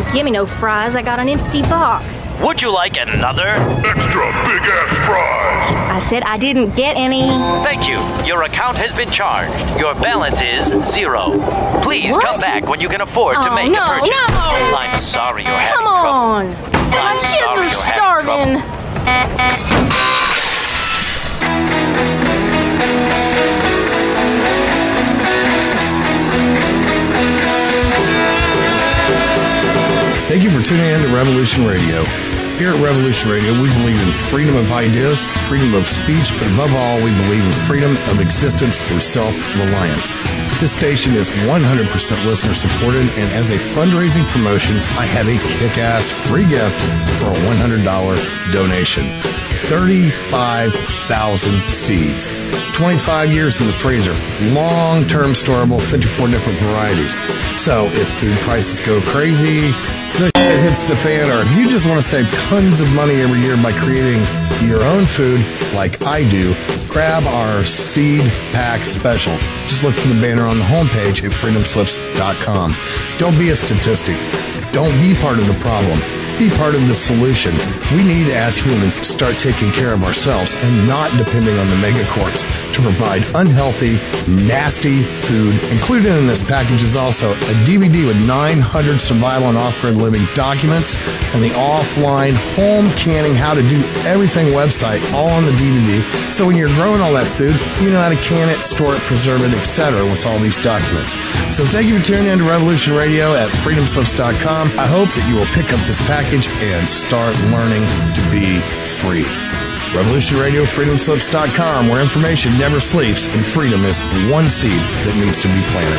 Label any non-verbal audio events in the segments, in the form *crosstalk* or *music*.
Don't give me no fries. I got an empty box. Would you like another? Extra big ass fries. I said I didn't get any. Thank you. Your account has been charged. Your balance is zero. Please What? come back when you can afford to Oh, make no, a purchase. no. I'm sorry you're having Come trouble. on. My I'm kids sorry are starving. Tuning in to Revolution Radio. Here at Revolution Radio, we believe in freedom of ideas, freedom of speech, but above all, we believe in freedom of existence through self reliance. This station is 100% listener supported, and as a fundraising promotion, I have a kick ass free gift for a $100 donation 35,000 seeds. 25 years in the freezer, long term storable, 54 different varieties. So if food prices go crazy, the shit hits the fan, or if you just want to save tons of money every year by creating your own food like I do, grab our seed pack special. Just look for the banner on the homepage at freedomslips.com. Don't be a statistic. Don't be part of the problem. Be part of the solution. We need, as humans, to start taking care of ourselves and not depending on the megacorps to provide unhealthy, nasty food. Included in this package is also a DVD with 900 survival and off-grid living documents and the offline home canning how to do everything website all on the DVD. So when you're growing all that food, you know how to can it, store it, preserve it, etc. with all these documents. So thank you for tuning in to Revolution Radio at freedomslips.com. I hope that you will pick up this package and start learning to be free. Revolution Radio, freedomslips.com, where information never sleeps and freedom is one seed that needs to be planted.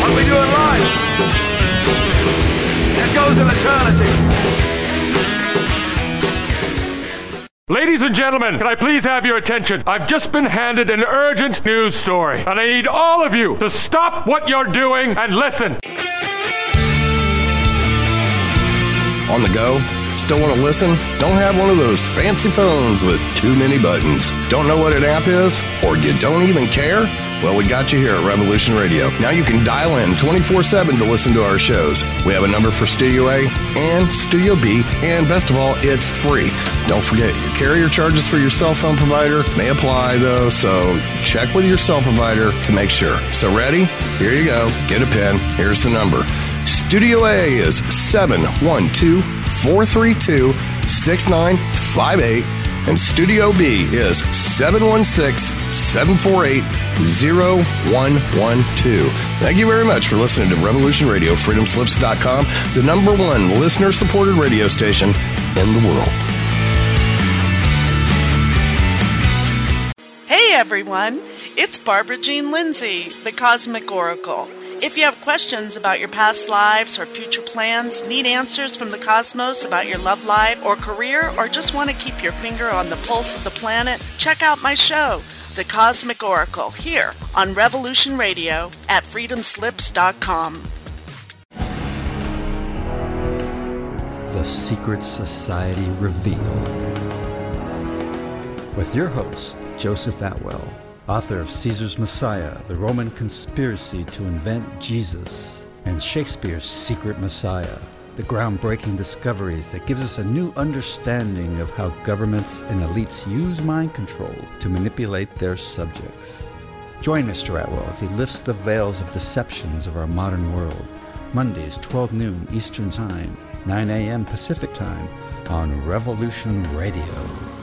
What we do in life, it goes in eternity. Ladies and gentlemen, can I please have your attention? I've just been handed an urgent news story, and I need all of you to stop what you're doing and listen. On the go? Still want to listen? Don't have one of those fancy phones with too many buttons. Don't know what an app is? Or you don't even care? Well, we got you here at Revolution Radio. Now you can dial in 24 7 to listen to our shows. We have a number for Studio A and Studio B, and best of all, it's free. Don't forget, your carrier charges for your cell phone provider may apply though, so check with your cell provider to make sure. So, ready? Here you go. Get a pen. Here's the number. Studio A is 712 432 6958, and Studio B is 716 748 0112. Thank you very much for listening to Revolution Radio, freedomslips.com, the number one listener supported radio station in the world. Hey everyone, it's Barbara Jean Lindsay, the Cosmic Oracle. If you have questions about your past lives or future plans, need answers from the cosmos about your love life or career, or just want to keep your finger on the pulse of the planet, check out my show, The Cosmic Oracle, here on Revolution Radio at freedomslips.com. The Secret Society Revealed. With your host, Joseph Atwill, author of Caesar's Messiah, The Roman Conspiracy to Invent Jesus, and Shakespeare's Secret Messiah, the groundbreaking discoveries that gives us a new understanding of how governments and elites use mind control to manipulate their subjects. Join Mr. Atwill as he lifts the veils of deceptions of our modern world. Mondays, 12 noon Eastern Time, 9 a.m. Pacific Time on Revolution Radio.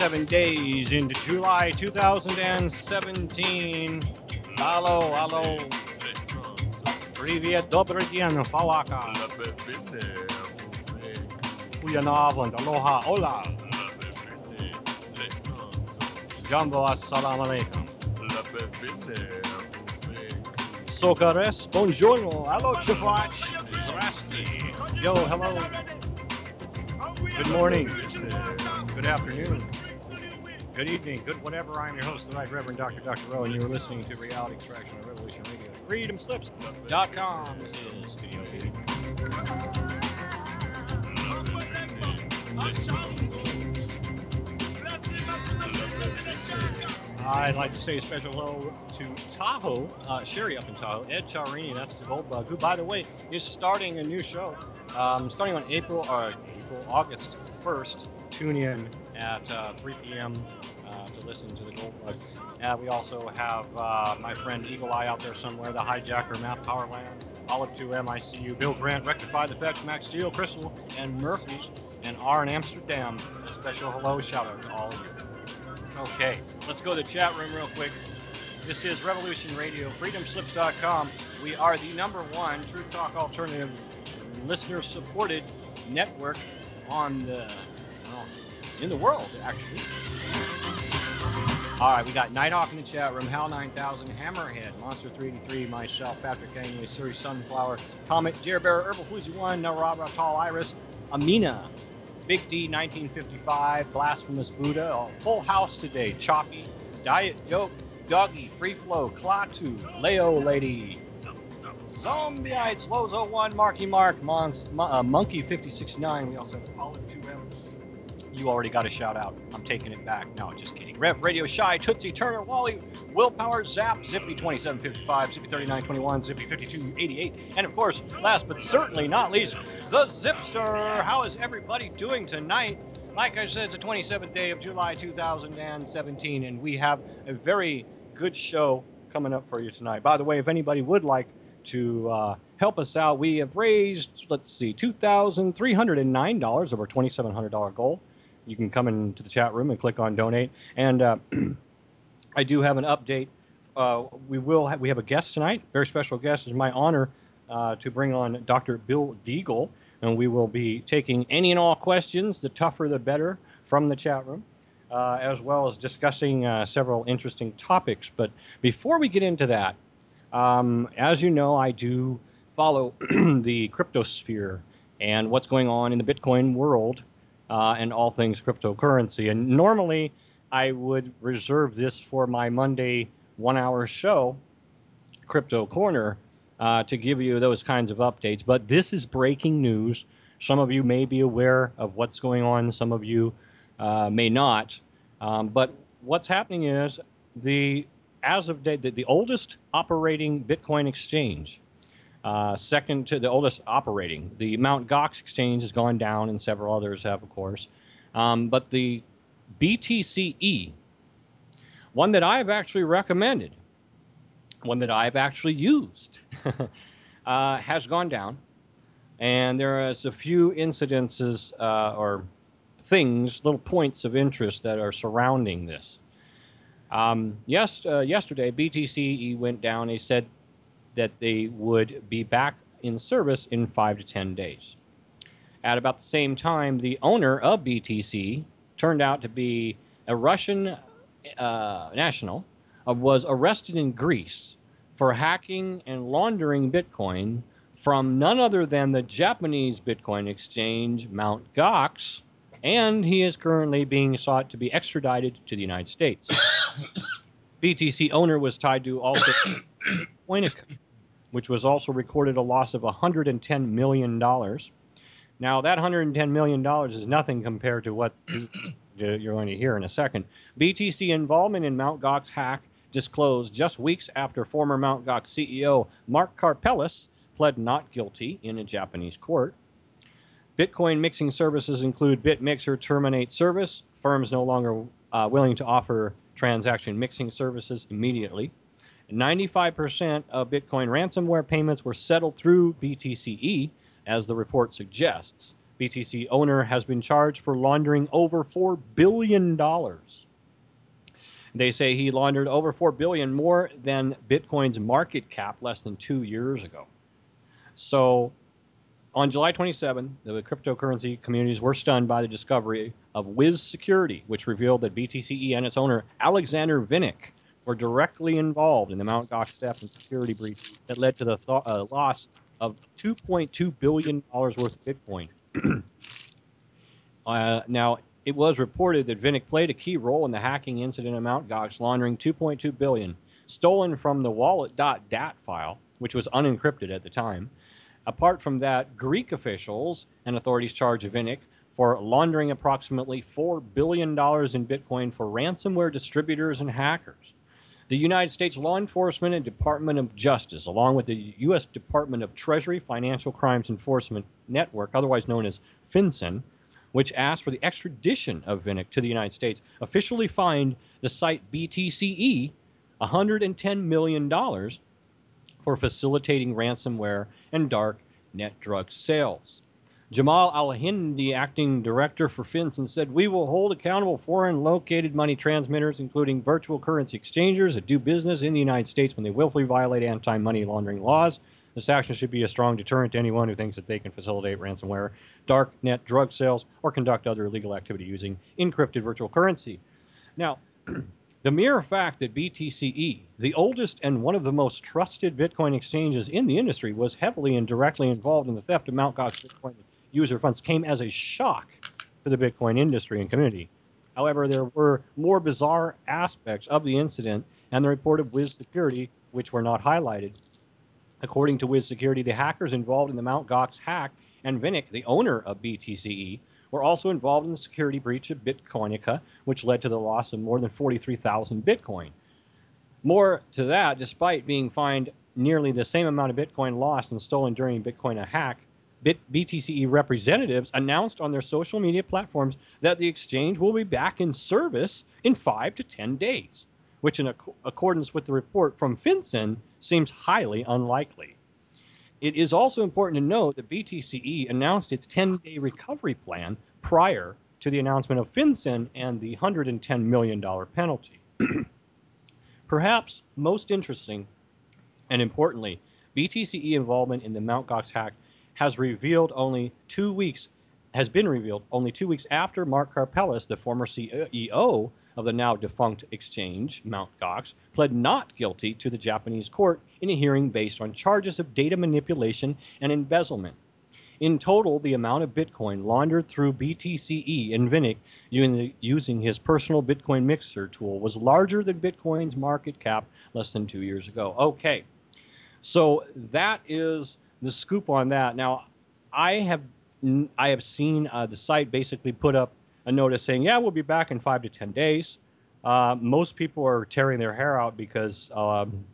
uh, 27 days into July 2017. Hello, hello. Привет, добрый день, Фалака. Goedenavond, aloha, hola. Jumbo, assalamu alaikum. Socares, buongiorno, hello, Chivach. Zdrasti. Yo, hello. Good morning. Good afternoon. Good evening. Good whatever. I'm your host tonight, Reverend Dr. Dr. Rho, and you are listening to Reality Extraction on Revolution Radio. FreedomSlips.com. This is Studio B. I'd like to say a special hello to Tahoe, uh, Sherry up in Tahoe, Ed Charini, that's the Gold Bug, who, by the way, is starting a new show. Um, starting on April, or April, August 1st. Tune in at uh, 3 p.m. Uh, to listen to the Gold Bug. We also have uh, my friend Eagle Eye out there somewhere, the hijacker, Matt Powerland, Olive 2 MICU, Bill Grant, Rectify the Fetch, Max Steel, Crystal, and Murphy, and R in Amsterdam. A special hello shout out to all of you. Okay, let's go to the chat room real quick. This is Revolution Radio, freedomslips.com. We are the number one Truth Talk Alternative listener supported network on the in the world, actually. All right, we got Nighthawk in the chat room, Hal 9000, Hammerhead, Monster 383, myself, Patrick Angley, Siri Sunflower, Comet, Jerbear, Herbal Fuji 1, Narabra, Tall Iris, Amina, Big D 1955, Blasphemous Buddha, a full house today, Choppy, Diet Joke, Doggy, Free Flow, Klaatu, Leo Lady, Zombie. Zombieites, Lozo 1, Marky Mark, Mons, Mon- uh, Monkey 569. We also have Olive 2M. You already got a shout out. I'm taking it back. No, just kidding. Rev Radio Shy, Tootsie Turner, Wally, Willpower, Zap, Zippy 2755, Zippy 3921, Zippy 5288, and of course, last but certainly not least, the Zipster. How is everybody doing tonight? Like I said, it's the 27th day of July 2017, and we have a very good show coming up for you tonight. By the way, if anybody would like to uh, help us out, we have raised, let's see, $2,309 of our $2,700 goal. You can come into the chat room and click on donate. And uh, *clears throat* I do have an update. Uh, we will have, we have a guest tonight, very special guest. It's my honor uh, to bring on Dr. Bill Deagle, and we will be taking any and all questions, the tougher the better, from the chat room. Uh, as well as discussing uh, several interesting topics. But before we get into that, um, as you know, I do follow *clears throat* the cryptosphere and what's going on in the Bitcoin world uh, and all things cryptocurrency. And normally, I would reserve this for my Monday one hour show, Crypto Corner, uh, to give you those kinds of updates. But this is breaking news. Some of you may be aware of what's going on, some of you uh, may not. Um, but what's happening is the as of date, the, the oldest operating Bitcoin exchange, uh, second to the oldest operating, the Mount Gox exchange has gone down, and several others have, of course. Um, but the BTCE, one that I've actually recommended, one that I've actually used, *laughs* uh, has gone down. And there is a few incidences uh, or things, little points of interest that are surrounding this. Um, yes, uh, yesterday, BTCE went down. They said that they would be back in service in five to 10 days. At about the same time, the owner of BTC turned out to be a Russian uh, national, uh, was arrested in Greece for hacking and laundering Bitcoin from none other than the Japanese Bitcoin exchange, Mt. Gox, and he is currently being sought to be extradited to the United States. *coughs* BTC owner was tied to also *coughs* Coinica, which was also recorded a loss of $110 million. Now, that $110 million is nothing compared to what *coughs* you're going to hear in a second. BTC involvement in Mt. Gox hack disclosed just weeks after former Mt. Gox CEO Mark Karpelès pled not guilty in a Japanese court. Bitcoin mixing services include BitMixer terminate service, firms no longer uh, willing to offer transaction mixing services immediately. 95% of Bitcoin ransomware payments were settled through BTCE, as the report suggests. BTC owner has been charged for laundering over $4 billion. They say he laundered over 4 billion more than Bitcoin's market cap less than 2 years ago. So on July 27, the cryptocurrency communities were stunned by the discovery of Wiz Security, which revealed that BTCE and its owner, Alexander Vinnik, were directly involved in the Mt. Gox theft and security breach that led to the th- uh, loss of $2.2 billion worth of Bitcoin. *clears throat* uh, now, it was reported that Vinnik played a key role in the hacking incident at Mt. Gox, laundering 2.2 billion, stolen from the wallet.dat file, which was unencrypted at the time. Apart from that, Greek officials and authorities charged Vinnik for laundering approximately $4 billion in Bitcoin for ransomware distributors and hackers. The United States law enforcement and Department of Justice, along with the U.S. Department of Treasury Financial Crimes Enforcement Network, otherwise known as FinCEN, which asked for the extradition of Vinnik to the United States, officially fined the site BTCE $110 million for facilitating ransomware and dark net drug sales. Jamal El-Hindi, acting director for FinCEN, said, We will hold accountable foreign located money transmitters, including virtual currency exchangers that do business in the United States when they willfully violate anti money laundering laws. This action should be a strong deterrent to anyone who thinks that they can facilitate ransomware, dark net drug sales, or conduct other illegal activity using encrypted virtual currency. Now, *clears throat* the mere fact that BTCE, the oldest and one of the most trusted Bitcoin exchanges in the industry, was heavily and directly involved in the theft of Mt. Gox Bitcoin user funds came as a shock to the Bitcoin industry and community. However, there were more bizarre aspects of the incident and the report of Wiz Security, which were not highlighted. According to Wiz Security, the hackers involved in the Mt. Gox hack and Vinnik, the owner of BTCE, were also involved in the security breach of Bitcoinica, which led to the loss of more than 43,000 Bitcoin. More to that, despite being fined nearly the same amount of Bitcoin lost and stolen during Bitcoinica hack, BTCE representatives announced on their social media platforms that the exchange will be back in service in five to 10 days, which, in ac- accordance with the report from FinCEN, seems highly unlikely. It is also important to note that BTCE announced its 10 day recovery plan prior to the announcement of FinCEN and the $110 million penalty. *clears throat* Perhaps most interesting and importantly, BTCE involvement in the Mt. Gox hack has revealed only two weeks has been revealed only two weeks after Mark Karpelès, the former CEO of the now defunct exchange, Mt. Gox, pled not guilty to the Japanese court in a hearing based on charges of data manipulation and embezzlement. In total, the amount of Bitcoin laundered through BTCE and Vinnik using his personal Bitcoin mixer tool was larger than Bitcoin's market cap less than two years ago. Okay, so that is the scoop on that. Now, I have I have seen uh, the site basically put up a notice saying, "Yeah, we'll be back in five to ten days." Uh, most people are tearing their hair out because um,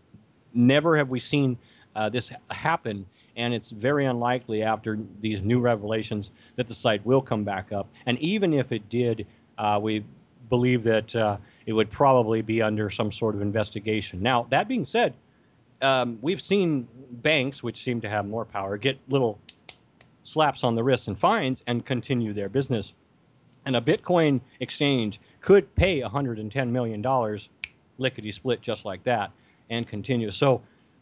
never have we seen uh, this happen, and it's very unlikely after these new revelations that the site will come back up. And even if it did, uh, we believe that uh, it would probably be under some sort of investigation. Now, that being said, um, we've seen banks, which seem to have more power, get little slaps on the wrists and fines and continue their business. And a Bitcoin exchange could pay $110 million, lickety split, just like that, and continue. So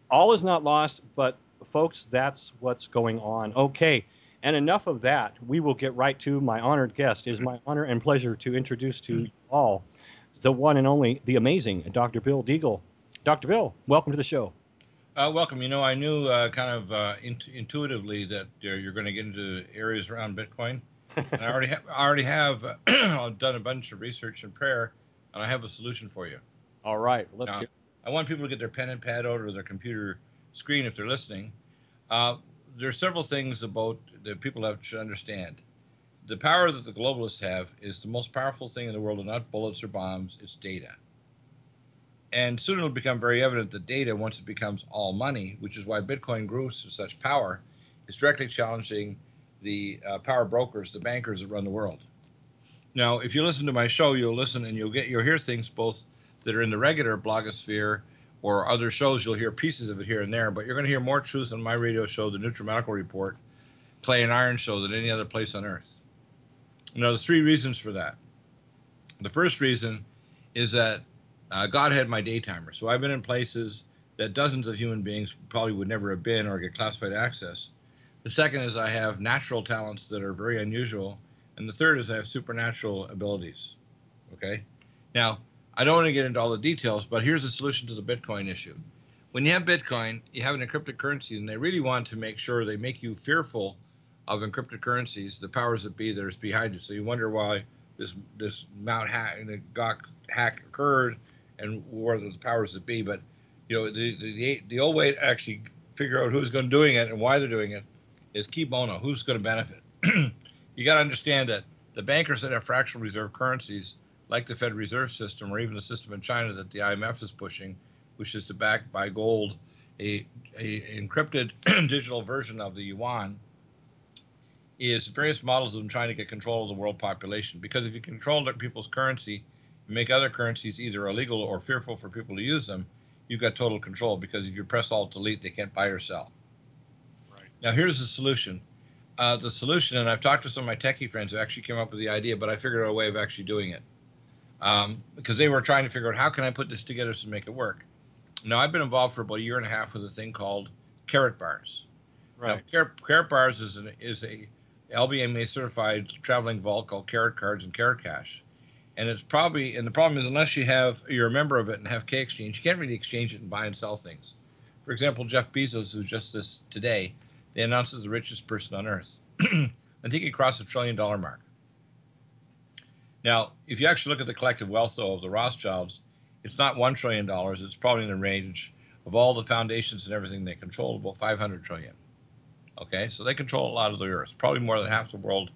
all is not lost, but folks, that's what's going on. Okay. And enough of that. We will get right to my honored guest. It is my honor and pleasure to introduce to you all the one and only, the amazing Dr. Bill Deagle. Dr. Bill, welcome to the show. Uh, welcome. You know, I knew uh, kind of uh, int- intuitively that uh, you're going to get into areas around Bitcoin. and I already have, I already have uh, *clears throat* done a bunch of research and prayer, and I have a solution for you. All right, let's. Now, I want people to get their pen and pad out or their computer screen if they're listening. Uh, there are several things about that people have should understand. The power that the globalists have is the most powerful thing in the world, and not bullets or bombs. It's data. And soon it'll become very evident that data, once it becomes all money, which is why Bitcoin grew to such power, is directly challenging the uh, power brokers, the bankers that run the world. Now, if you listen to my show, you'll listen and you'll get you'll hear things both that are in the regular blogosphere or other shows. You'll hear pieces of it here and there, but you're going to hear more truth on my radio show, the NutriMedical Report, Clay and Iron Show, than any other place on earth. Now, there's three reasons for that. The first reason is that uh, God had my daytimer, so I've been in places that dozens of human beings probably would never have been or get classified access. The second is I have natural talents that are very unusual and the third is I have supernatural abilities. Okay. Now, I don't want to get into all the details, but here's the solution to the Bitcoin issue. When you have Bitcoin, you have an encrypted currency, and they really want to make sure they make you fearful of encrypted currencies, the powers that be that are behind it. So you wonder why this this Mount hack hack occurred, and where the powers that be. But you know, the the the old way to actually figure out who's going to doing it and why they're doing it is cui bono. Who's going to benefit? *clears throat* you got to understand that the bankers that have fractional reserve currencies, like the Fed Reserve System or even the system in China that the IMF is pushing, which is to back by gold a, a encrypted *clears throat* digital version of the yuan, is various models of them trying to get control of the world population. Because if you control people's currency make other currencies either illegal or fearful for people to use them, you've got total control. Because if you press Alt Delete, they can't buy or sell. Right. Now here's the solution uh, the solution, and I've talked to some of my techie friends who actually came up with the idea, but I figured out a way of actually doing it um, because they were trying to figure out how can I put this together to make it work. Now I've been involved for about a year and a half with a thing called Karatbars. Right. Now, Karatbars is an is a LBMA certified traveling vault called Carrot Cards and Carrot Cash. And it's probably and the problem is unless you have you're a member of it and have K exchange, you can't really exchange it and buy and sell things. For example, Jeff Bezos, who just this today they announced as the richest person on earth. *clears throat* I think he crossed the trillion dollar mark. Now, if you actually look at the collective wealth though, of the Rothschilds, it's not one trillion dollars. It's probably in the range of all the foundations and everything they control, about 500 trillion. Okay, so they control a lot of the earth, probably more than half the world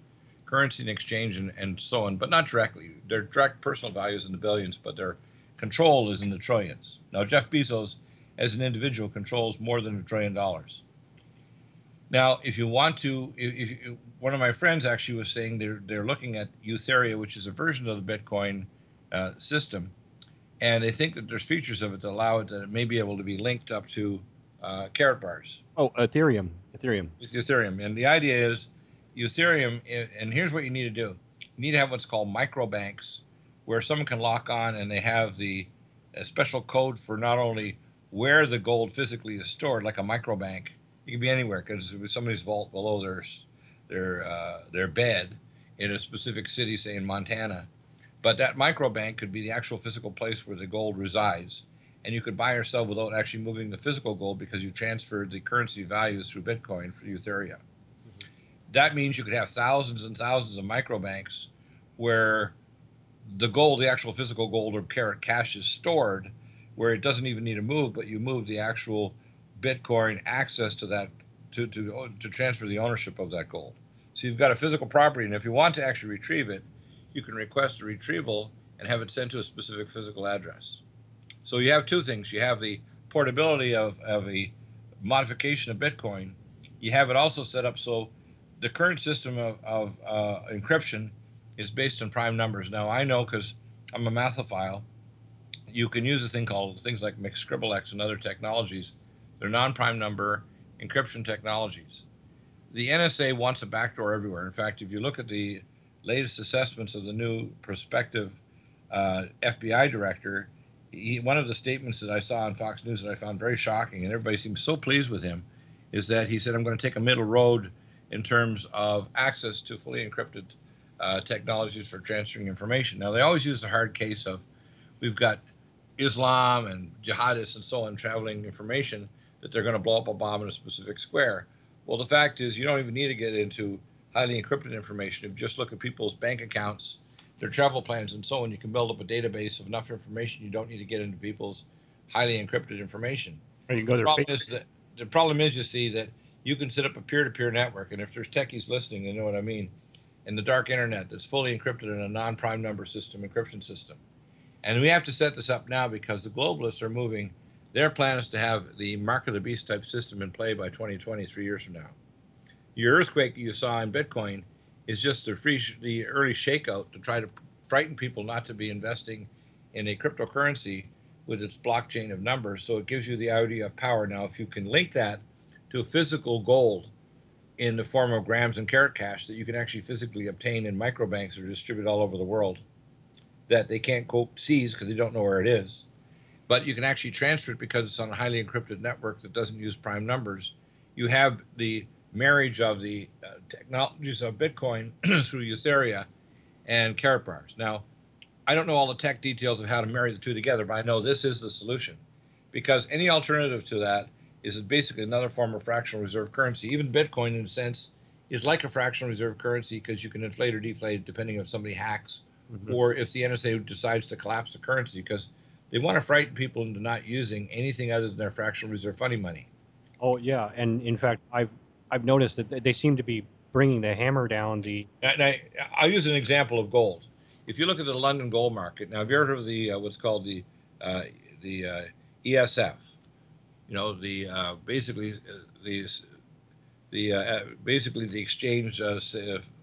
currency and exchange and, and so on, but not directly. Their direct personal values in the billions, but their control is in the trillions. Now, Jeff Bezos, as an individual, controls more than a trillion dollars. Now, if you want to, if, if, one of my friends actually was saying they're they're looking at Eutheria, which is a version of the Bitcoin uh, system, and they think that there's features of it that allow it that it may be able to be linked up to uh, Karatbars. Oh, Ethereum, Ethereum. With Ethereum, and the idea is Ethereum, and here's what you need to do: you need to have what's called micro banks, where someone can lock on and they have the special code for not only where the gold physically is stored, like a micro bank it can be anywhere because it was somebody's vault below their their uh, their bed in a specific city, say in Montana. But that microbank could be the actual physical place where the gold resides, and you could buy or sell without actually moving the physical gold because you transferred the currency values through Bitcoin for Ethereum. That means you could have thousands and thousands of microbanks where the gold, the actual physical gold or carat cash is stored, where it doesn't even need to move, but you move the actual Bitcoin access to that to, to, uh, to transfer the ownership of that gold. So you've got a physical property, and if you want to actually retrieve it, you can request a retrieval and have it sent to a specific physical address. So you have two things. You have the portability of, of a modification of Bitcoin. You have it also set up so the current system of, of uh, encryption is based on prime numbers. Now I know because I'm a mathophile, you can use a thing called things like McScribblex and other technologies they're non-prime number encryption technologies. The NSA wants a backdoor everywhere. In fact, if you look at the latest assessments of the new prospective uh, FBI director, he, one of the statements that I saw on Fox News that I found very shocking, and everybody seems so pleased with him, is that he said, I'm going to take a middle road in terms of access to fully encrypted uh, technologies for transferring information. Now, they always use the hard case of we've got Islam and jihadists and so on traveling information that they're going to blow up a bomb in a specific square. Well, the fact is, you don't even need to get into highly encrypted information. If you just look at people's bank accounts, their travel plans, and so on, you can build up a database of enough information. You don't need to get into people's highly encrypted information. Or you can go the problem is that the problem is, you see, that you can set up a peer-to-peer network, and if there's techies listening, they know what I mean. In the dark internet, that's fully encrypted in a non-prime number system encryption system, And we have to set this up now because the globalists are moving. Their plan is to have the mark of the beast type system in play by 2020, three years from now. Your earthquake you saw in Bitcoin is just the free, the early shakeout to try to frighten people not to be investing in a cryptocurrency with its blockchain of numbers. So it gives you the idea of power. Now, if you can link that to a physical gold in the form of grams and carat cash that you can actually physically obtain in microbanks or distribute all over the world, that they can't go seize because they don't know where it is. But you can actually transfer it because it's on a highly encrypted network that doesn't use prime numbers. You have the marriage of the uh, technologies of Bitcoin *clears throat* through Ethereum and Karatbars. Now, I don't know all the tech details of how to marry the two together, but I know this is the solution because any alternative to that is basically another form of fractional reserve currency. Even Bitcoin, in a sense, is like a fractional reserve currency because you can inflate or deflate it depending if somebody hacks mm-hmm. or if the NSA decides to collapse the currency because they want to frighten people into not using anything other than their fractional reserve funding money. Oh yeah, and in fact, I've I've noticed that they seem to be bringing the hammer down. The and I, I'll use an example of gold. If you look at the London gold market now, have you heard of the uh, what's called the uh, the uh, ESF? You know, the uh, basically uh, the the uh, basically the exchange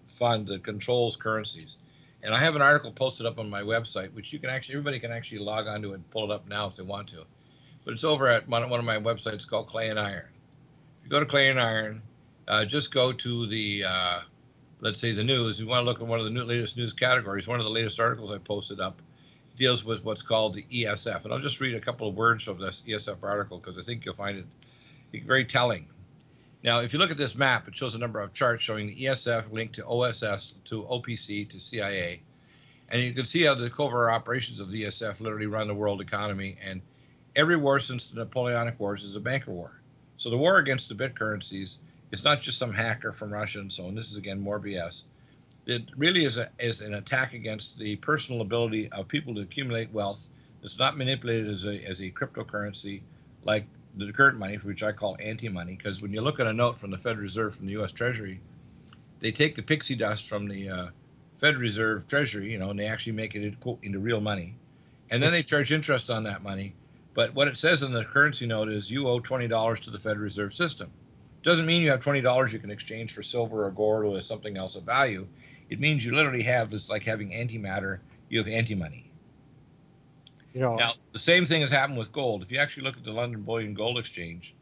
fund that controls currencies. And I have an article posted up on my website, which you can actually everybody can actually log onto and pull it up now if they want to. But it's over at one of my websites called Clay and Iron. If you go to Clay and Iron, uh, just go to the, uh, let's say, the news. You want to look at one of the new, latest news categories. One of the latest articles I posted up deals with what's called the ESF. And I'll just read a couple of words from this ESF article because I think you'll find it very telling. Now, if you look at this map, it shows a number of charts showing the ESF linked to OSS, to OPC, to CIA. And you can see how the covert operations of the ESF literally run the world economy. And every war since the Napoleonic Wars is a banker war. So the war against the bit currencies is not just some hacker from Russia and so on. This is again more BS. It really is a, is an attack against the personal ability of people to accumulate wealth. It's not manipulated as a as a cryptocurrency like the current money, which I call anti-money, because when you look at a note from the Federal Reserve from the U.S. Treasury, they take the pixie dust from the uh, Federal Reserve Treasury, you know, and they actually make it into real money, and then they charge interest on that money. But what it says in the currency note is you owe twenty dollars to the Federal Reserve System. Doesn't mean you have twenty dollars you can exchange for silver or gold or something else of value. It means you literally have this like having antimatter. You have anti-money. You know, now the same thing has happened with gold. If you actually look at the London Bullion Gold Exchange,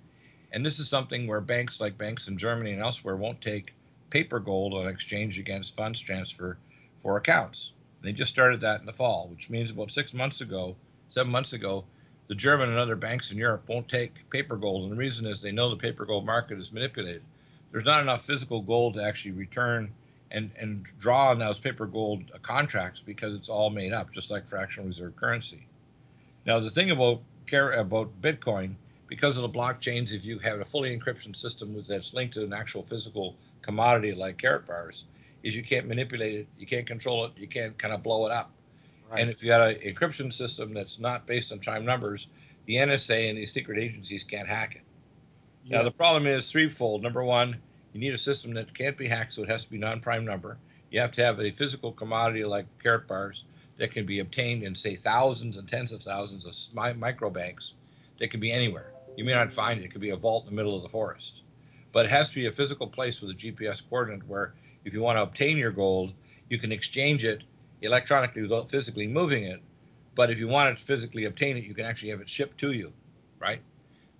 and this is something where banks like banks in Germany and elsewhere won't take paper gold on exchange against funds transfer for accounts. They just started that in the fall, which means about six months ago, seven months ago, the German and other banks in Europe won't take paper gold. And the reason is they know the paper gold market is manipulated. There's not enough physical gold to actually return and, and draw on those paper gold contracts because it's all made up, just like fractional reserve currency. Now, the thing about, care about Bitcoin, because of the blockchains, if you have a fully encryption system that's linked to an actual physical commodity like Karatbars, is you can't manipulate it, you can't control it, you can't kind of blow it up. Right. And if you had an encryption system that's not based on prime numbers, the NSA and these secret agencies can't hack it. Yeah. Now, the problem is threefold. Number one, you need a system that can't be hacked, so it has to be non prime number. You have to have a physical commodity like carrot Karatbars that can be obtained in, say, thousands and tens of thousands of micro banks that can be anywhere. You may not find it, it could be a vault in the middle of the forest. But it has to be a physical place with a GPS coordinate where if you want to obtain your gold, you can exchange it electronically without physically moving it. But if you want to physically obtain it, you can actually have it shipped to you, right?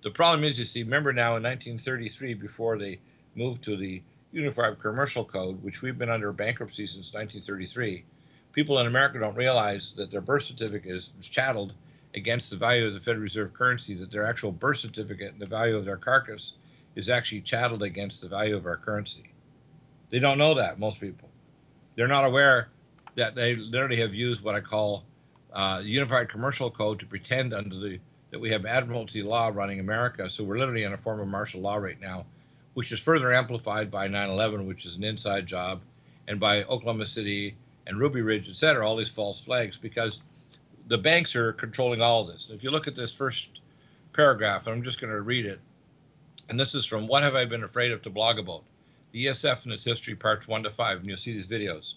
The problem is, you see, remember now in 1933, before they moved to the Unified Commercial Code, which we've been under bankruptcy since 1933, people in America don't realize that their birth certificate is chatteled against the value of the Federal Reserve currency, that their actual birth certificate and the value of their carcass is actually chatteled against the value of our currency. They don't know that, most people. They're not aware that they literally have used what I call uh, Unified Commercial Code to pretend under the that we have admiralty law running America. So we're literally in a form of martial law right now, which is further amplified by 9/11, which is an inside job, and by Oklahoma City and Ruby Ridge, et cetera, all these false flags, because the banks are controlling all of this. If you look at this first paragraph, I'm just going to read it, and this is from What Have I Been Afraid of to blog about, the ESF and its history, parts one to five, and you'll see these videos.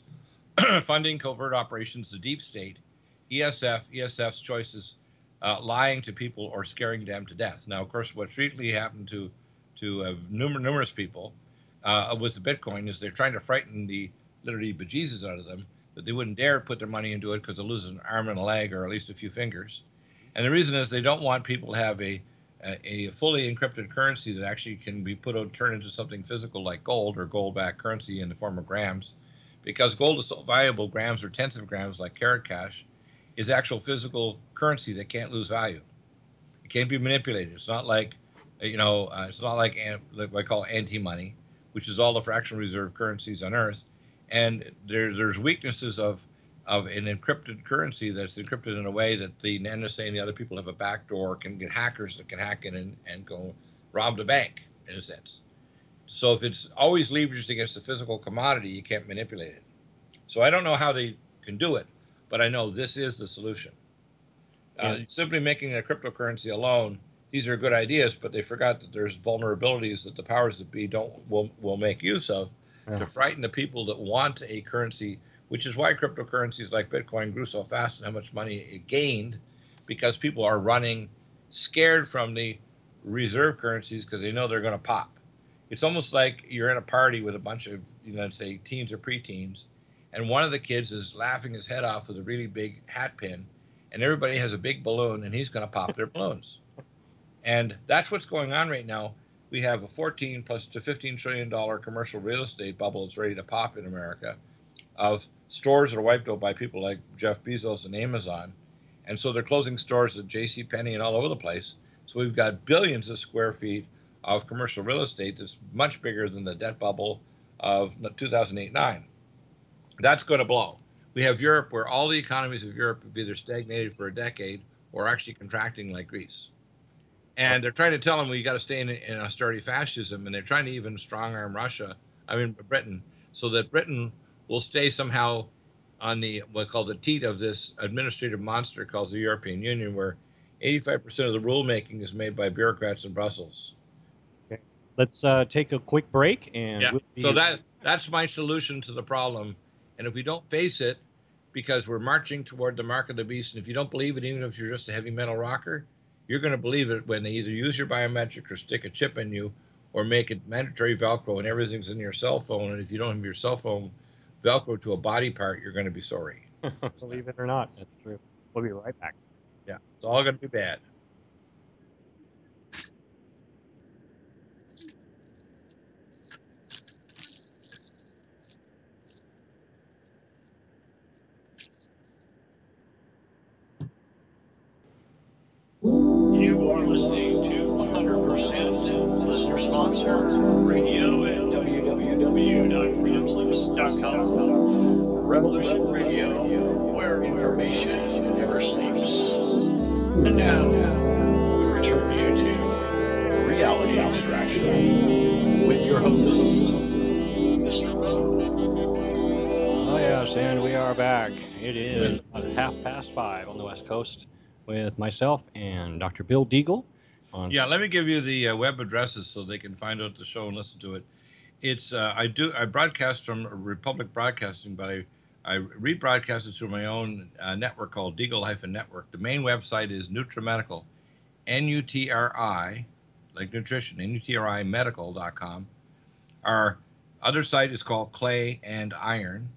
*clears throat* funding covert operations, the deep state, ESF, ESF's choices, uh, lying to people or scaring them to death. Now, of course, what's really happened to to uh, numer- numerous people uh, with the Bitcoin is they're trying to frighten the literally bejesus out of them that they wouldn't dare put their money into it because they'll lose an arm and a leg or at least a few fingers. And the reason is they don't want people to have a a, a fully encrypted currency that actually can be put out, turned into something physical like gold or gold-backed currency in the form of grams, because gold is so valuable, grams or tenths of grams like carrot cash, is actual physical currency that can't lose value. It can't be manipulated. It's not like, you know, uh, it's not like, like what I call anti-money, which is all the fractional reserve currencies on Earth, and there, there's weaknesses of of an encrypted currency that's encrypted in a way that the NSA and the other people have a backdoor, can get hackers that can hack in and, and go rob the bank, in a sense. So if it's always leveraged against the physical commodity, you can't manipulate it. So I don't know how they can do it, but I know this is the solution. Uh, simply making a cryptocurrency alone, these are good ideas, but they forgot that there's vulnerabilities that the powers that be don't will, will make use of yeah. to frighten the people that want a currency which is why cryptocurrencies like Bitcoin grew so fast and how much money it gained, because people are running scared from the reserve currencies because they know they're going to pop. It's almost like you're in a party with a bunch of, you know, say teens or preteens, and one of the kids is laughing his head off with a really big hat pin, and everybody has a big balloon, and he's going to pop their balloons. And that's what's going on right now. We have a 14 plus to 15 trillion dollar commercial real estate bubble that's ready to pop in America of stores that are wiped out by people like Jeff Bezos and Amazon. And so they're closing stores at J.C. Penney and all over the place. So we've got billions of square feet of commercial real estate that's much bigger than the debt bubble of 2008 9. That's going to blow. We have Europe where all the economies of Europe have either stagnated for a decade or actually contracting like Greece. And they're trying to tell them we got to stay in, in austerity fascism, and they're trying to even strong arm Russia, I mean Britain, so that Britain will stay somehow on the what called the teat of this administrative monster called the European Union, where 85% of the rulemaking is made by bureaucrats in Brussels. Okay. Let's uh, take a quick break and yeah. We'll be- so that that's my solution to the problem. And if we don't face it, because we're marching toward the mark of the beast, and if you don't believe it, even if you're just a heavy metal rocker, you're going to believe it when they either use your biometric or stick a chip in you, or make it mandatory Velcro and everything's in your cell phone. And if you don't have your cell phone Velcro to a body part, you're going to be sorry. *laughs* Believe it or not, that's true. We'll be right back. Yeah, it's all going to be bad. You are listening to 100% listener sponsor radio at www.freedomslips.com. Revolution Radio, where information never sleeps. And now, we return you to Reality Extraction with your host, Mr. Rho. Oh, yes, and we are back. It is half past five on the West Coast with myself and Dr. Bill Deagle. Yeah, let me give you the uh, web addresses so they can find out the show and listen to it. It's uh, I do I broadcast from Republic Broadcasting, but I I rebroadcast it through my own uh, network called Deagle Hyphen Network. The main website is NutriMedical, N-U-T-R-I, like nutrition, N-U-T-R-I medical.com. Our other site is called Clay and Iron.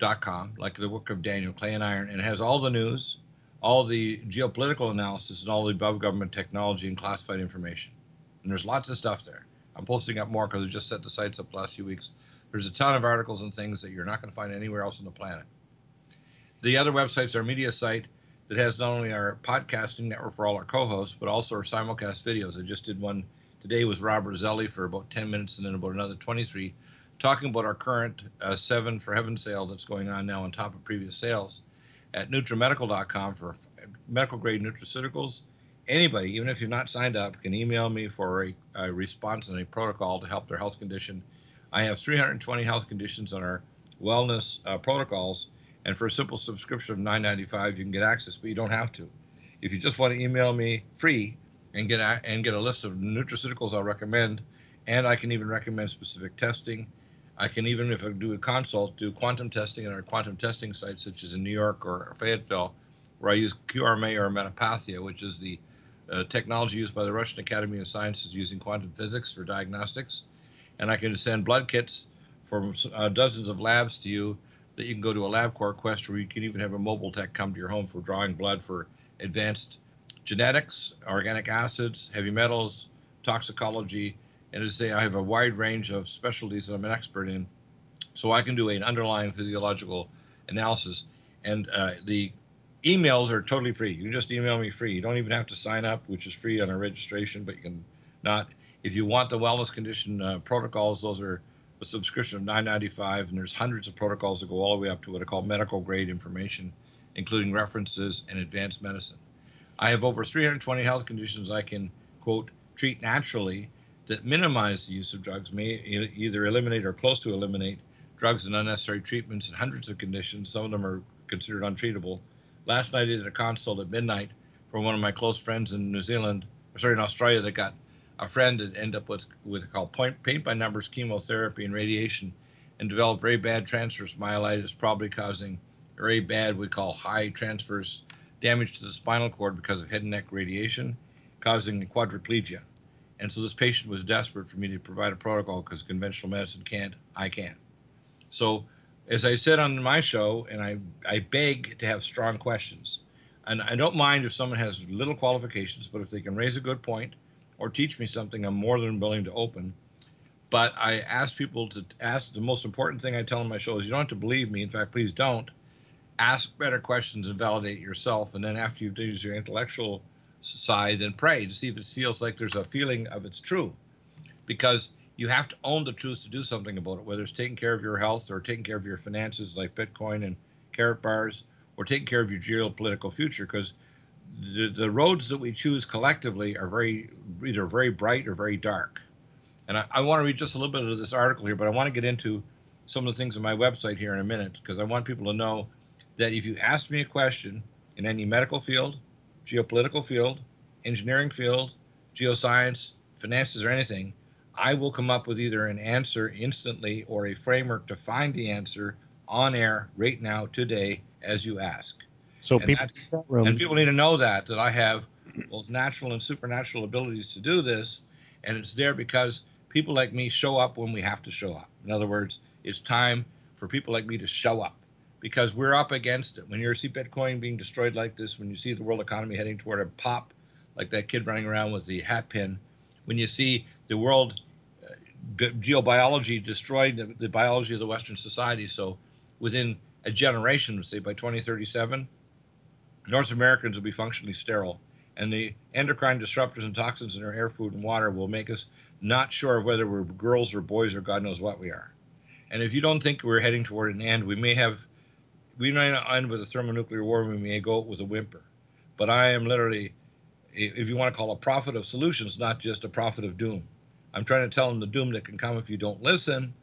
Dot com, like the work of Daniel Clay and Iron, and it has all the news, all the geopolitical analysis, and all the above government technology and classified information. And there's lots of stuff there. I'm posting up more because I just set the sites up the last few weeks. There's a ton of articles and things that you're not going to find anywhere else on the planet. The other website's our media site that has not only our podcasting network for all our co-hosts, but also our simulcast videos. I just did one today with Robert Zelli for about 10 minutes and then about another 23 talking about our current uh, seven for heaven sale that's going on now on top of previous sales at nutrimedical.com for medical grade nutraceuticals. Anybody, even if you're not signed up, can email me for a, a response and a protocol to help their health condition. I have 320 health conditions on our wellness uh, protocols, and for a simple subscription of 9.95, you can get access, but you don't have to. If you just want to email me free and get a, and get a list of nutraceuticals I'll recommend, and I can even recommend specific testing I can even, if I do a consult, do quantum testing at our quantum testing sites, such as in New York or Fayetteville, where I use QRMA or Metapathia, which is the uh, technology used by the Russian Academy of Sciences using quantum physics for diagnostics. And I can send blood kits from uh, dozens of labs to you that you can go to a LabCorp Quest where you can even have a mobile tech come to your home for drawing blood for advanced genetics, organic acids, heavy metals, toxicology, and I say, I have a wide range of specialties that I'm an expert in, so I can do an underlying physiological analysis. And uh, the emails are totally free. You can just email me free. You don't even have to sign up, which is free on our registration, but you can not. If you want the wellness condition uh, protocols, those are a subscription of 9.95, and there's hundreds of protocols that go all the way up to what I call medical grade information, including references and advanced medicine. I have over 320 health conditions I can quote treat naturally that minimize the use of drugs, may either eliminate or close to eliminate drugs and unnecessary treatments in hundreds of conditions. Some of them are considered untreatable. Last night I did a consult at midnight for one of my close friends in New Zealand, sorry, in Australia, that got a friend that ended up with with called point, paint by numbers chemotherapy and radiation, and developed very bad transverse myelitis, probably causing very bad we call high transverse damage to the spinal cord because of head and neck radiation, causing quadriplegia. And so this patient was desperate for me to provide a protocol because conventional medicine can't, I can. So, as I said on my show, and I, I beg to have strong questions. And I don't mind if someone has little qualifications, but if they can raise a good point or teach me something, I'm more than willing to open. But I ask people to ask the most important thing I tell on my show is you don't have to believe me. In fact, please don't. Ask better questions and validate yourself. And then after you've used your intellectual side and pray to see if it feels like there's a feeling of it's true. Because you have to own the truth to do something about it, whether it's taking care of your health or taking care of your finances like Bitcoin and Karatbars or taking care of your geopolitical future. Because the, the roads that we choose collectively are very either very bright or very dark. And I, I want to read just a little bit of this article here, but I want to get into some of the things on my website here in a minute because I want people to know that if you ask me a question in any medical field, geopolitical field, engineering field, geoscience, finances, or anything, I will come up with either an answer instantly or a framework to find the answer on air right now today as you ask. So and people, and people need to know that that I have both natural and supernatural abilities to do this, and it's there because people like me show up when we have to show up. In other words, it's time for people like me to show up because we're up against it. When you see Bitcoin being destroyed like this, when you see the world economy heading toward a pop, like that kid running around with the hat pin, when you see the world uh, geobiology destroyed the, the, biology of the Western society, so within a generation, say by 2037, North Americans will be functionally sterile, and the endocrine disruptors and toxins in our air, food, and water will make us not sure of whether we're girls or boys or God knows what we are. And if you don't think we're heading toward an end, we may have we may not end with a thermonuclear war. We may go with a whimper. But I am literally, if you want to call a prophet of solutions, not just a prophet of doom. I'm trying to tell them the doom that can come if you don't listen.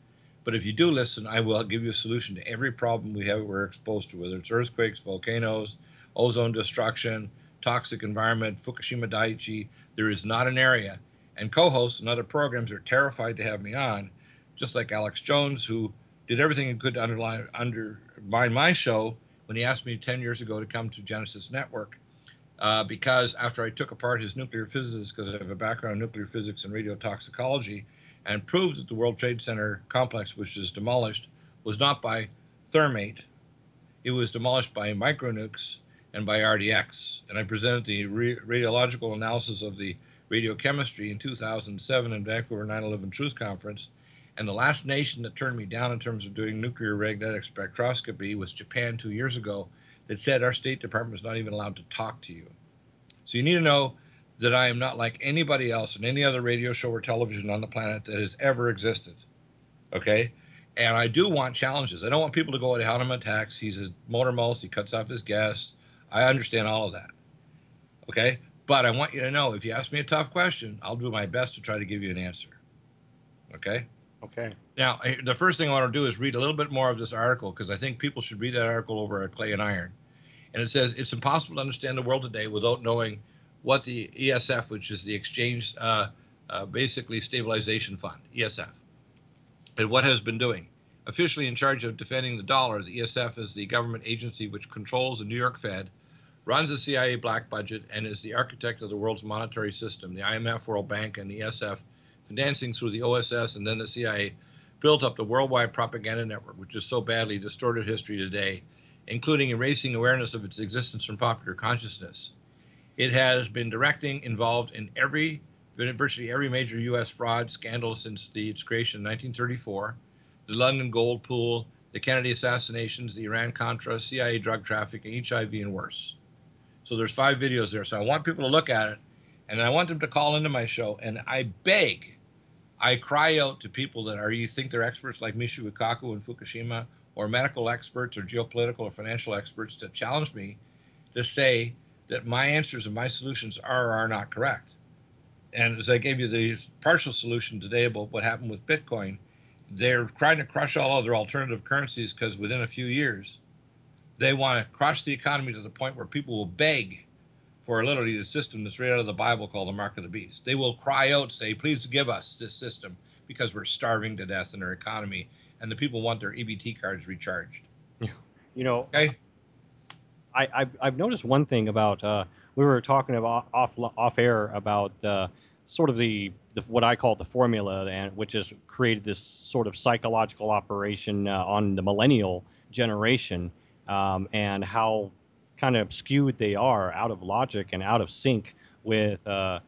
But if you do listen, I will give you a solution to every problem we have we're exposed to, whether it's earthquakes, volcanoes, ozone destruction, toxic environment, Fukushima Daiichi. There is not an area. And co-hosts and other programs are terrified to have me on, just like Alex Jones, who did everything he could to underline, undermine my show when he asked me 10 years ago to come to Genesis Network. Uh, because after I took apart his nuclear physics, because I have a background in nuclear physics and radiotoxicology, and proved that the World Trade Center complex, which is demolished, was not by thermate, it was demolished by micronukes and by RDX. And I presented the radiological analysis of the radiochemistry in 2007 in Vancouver 9 11 Truth Conference and the last nation that turned me down in terms of doing nuclear magnetic spectroscopy was Japan two years ago, that said our State Department is not even allowed to talk to you. So you need to know that I am not like anybody else in any other radio show or television on the planet that has ever existed. Okay? And I do want challenges. I don't want people to go at him attacks. He's a motor mouse. He cuts off his gas. I understand all of that. Okay? But I want you to know if you ask me a tough question, I'll do my best to try to give you an answer. Okay? Okay. Now, the first thing I want to do is read a little bit more of this article because I think people should read that article over at Clay and Iron. And it says it's impossible to understand the world today without knowing what the ESF, which is the Exchange uh, uh, Basically Stabilization Fund, ESF. and what has been doing. Officially in charge of defending the dollar, the ESF is the government agency which controls the New York Fed, runs the CIA black budget, and is the architect of the world's monetary system. The IMF, World Bank, and the ESF, financing through the OSS and then the CIA, built up the worldwide propaganda network, which has so badly distorted history today, including erasing awareness of its existence from popular consciousness. It has been directing, involved in every, virtually every major U.S. fraud scandal since the, its creation in 1934 the London gold pool, the Kennedy assassinations, the Iran Contra, CIA drug trafficking, HIV, and worse. So there's five videos there. So I want people to look at it, and I want them to call into my show. And I beg, I cry out to people that are you think they're experts like Michio Kaku and Fukushima, or medical experts, or geopolitical or financial experts to challenge me to say that my answers and my solutions are or are not correct. And as I gave you the partial solution today about what happened with Bitcoin, they're trying to crush all other alternative currencies because within a few years, they want to crush the economy to the point where people will beg for literally the system that's right out of the Bible called the mark of the beast. They will cry out, say, please give us this system because we're starving to death in our economy. And the people want their EBT cards recharged. You know, okay. I, I've, I've noticed one thing about uh, we were talking about off off air about uh, sort of the, the what I call the formula, and which has created this sort of psychological operation uh, on the millennial generation, um, and how kind of skewed they are, out of logic and out of sync with uh,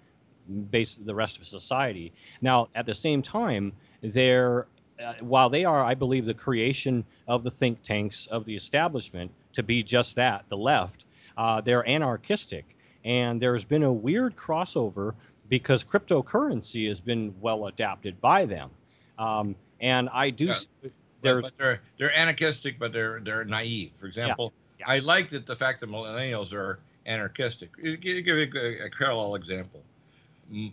base the rest of society. Now, at the same time, they're uh, while they are, I believe, the creation of the think tanks of the establishment to be just that, the left, uh, they're anarchistic. And there's been a weird crossover because cryptocurrency has been well adapted by them. Um, and I do. Yeah. s- But, they're they're anarchistic, but they're they're naive. For example, I like that the fact that millennials are anarchistic. Give you a, a parallel example.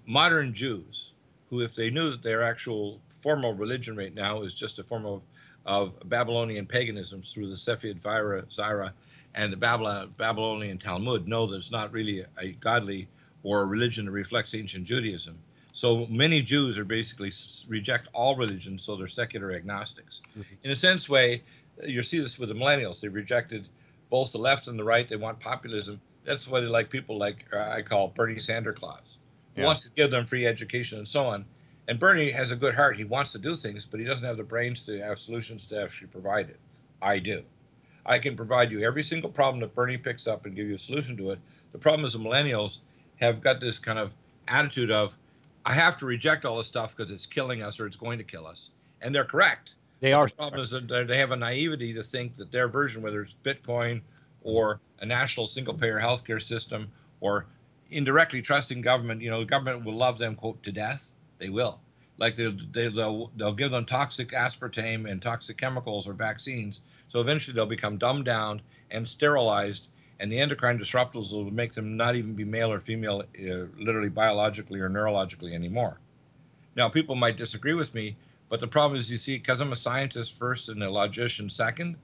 Modern Jews, who if they knew that their actual formal religion right now is just a form of, of Babylonian paganism through the Sefer Yetzirah and the Babylon, Babylonian Talmud, know that it's not really a, godly or a religion that reflects ancient Judaism. So many Jews are basically reject all religions, so they're secular agnostics. Mm-hmm. In a sense, way, uh, you see this with the millennials. They've rejected both the left and the right. They want populism. That's why they like people like uh, I call Bernie Sanders Claus, who Yeah. wants to give them free education and so on. And Bernie has a good heart. He wants to do things, but he doesn't have the brains to have solutions to actually provide it. I do. I can provide you every single problem that Bernie picks up and give you a solution to it. The problem is the millennials have got this kind of attitude of, I have to reject all this stuff because it's killing us or it's going to kill us. And they're correct. They are. The problem is that they- have a naivety to think that their version, whether it's Bitcoin or a national single payer healthcare system or indirectly trusting government, you know, the government will love them, quote, to death. They will. Like they, they, they'll, they'll give them toxic aspartame and toxic chemicals or vaccines. So eventually they'll become dumbed down and sterilized, and the endocrine disruptors will make them not even be male or female, uh, literally biologically or neurologically anymore. Now, people might disagree with me, but the problem is, you see, because I'm a scientist first and a logician second,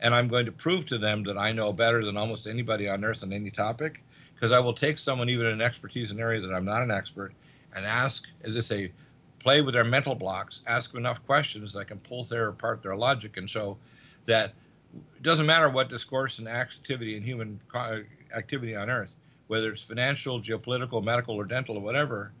and I'm going to prove to them that I know better than almost anybody on earth on any topic, because I will take someone, even an expertise in an area that I'm not an expert, and ask, as I say, play with their mental blocks, ask them enough questions that I can pull their apart their logic and show that it doesn't matter what discourse and activity and human activity on earth, whether it's financial, geopolitical, medical, or dental, or whatever,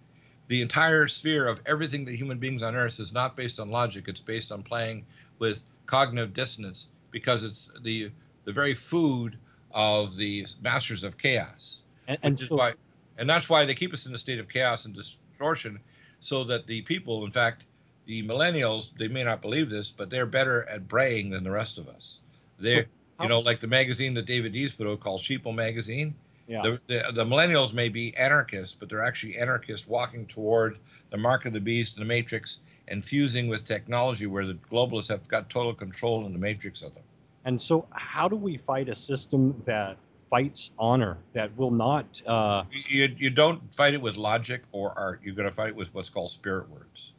the entire sphere of everything that human beings on earth is not based on logic. It's based on playing with cognitive dissonance because it's the the very food of the masters of chaos. And, and so, why, and that's why they keep us in a state of chaos and distortion, so that the people, in fact, the millennials, they may not believe this, but they're better at braying than the rest of us. They're, how- you know, like the magazine that David out called Sheeple Magazine. Yeah. The, the, the millennials may be anarchists, but they're actually anarchists walking toward the mark of the beast and the matrix and fusing with technology where the globalists have got total control in the matrix of them. and so, how do we fight a system that fights honor, that will not? Uh, you, you don't fight it with logic or art. You're going to fight it with what's called spirit words.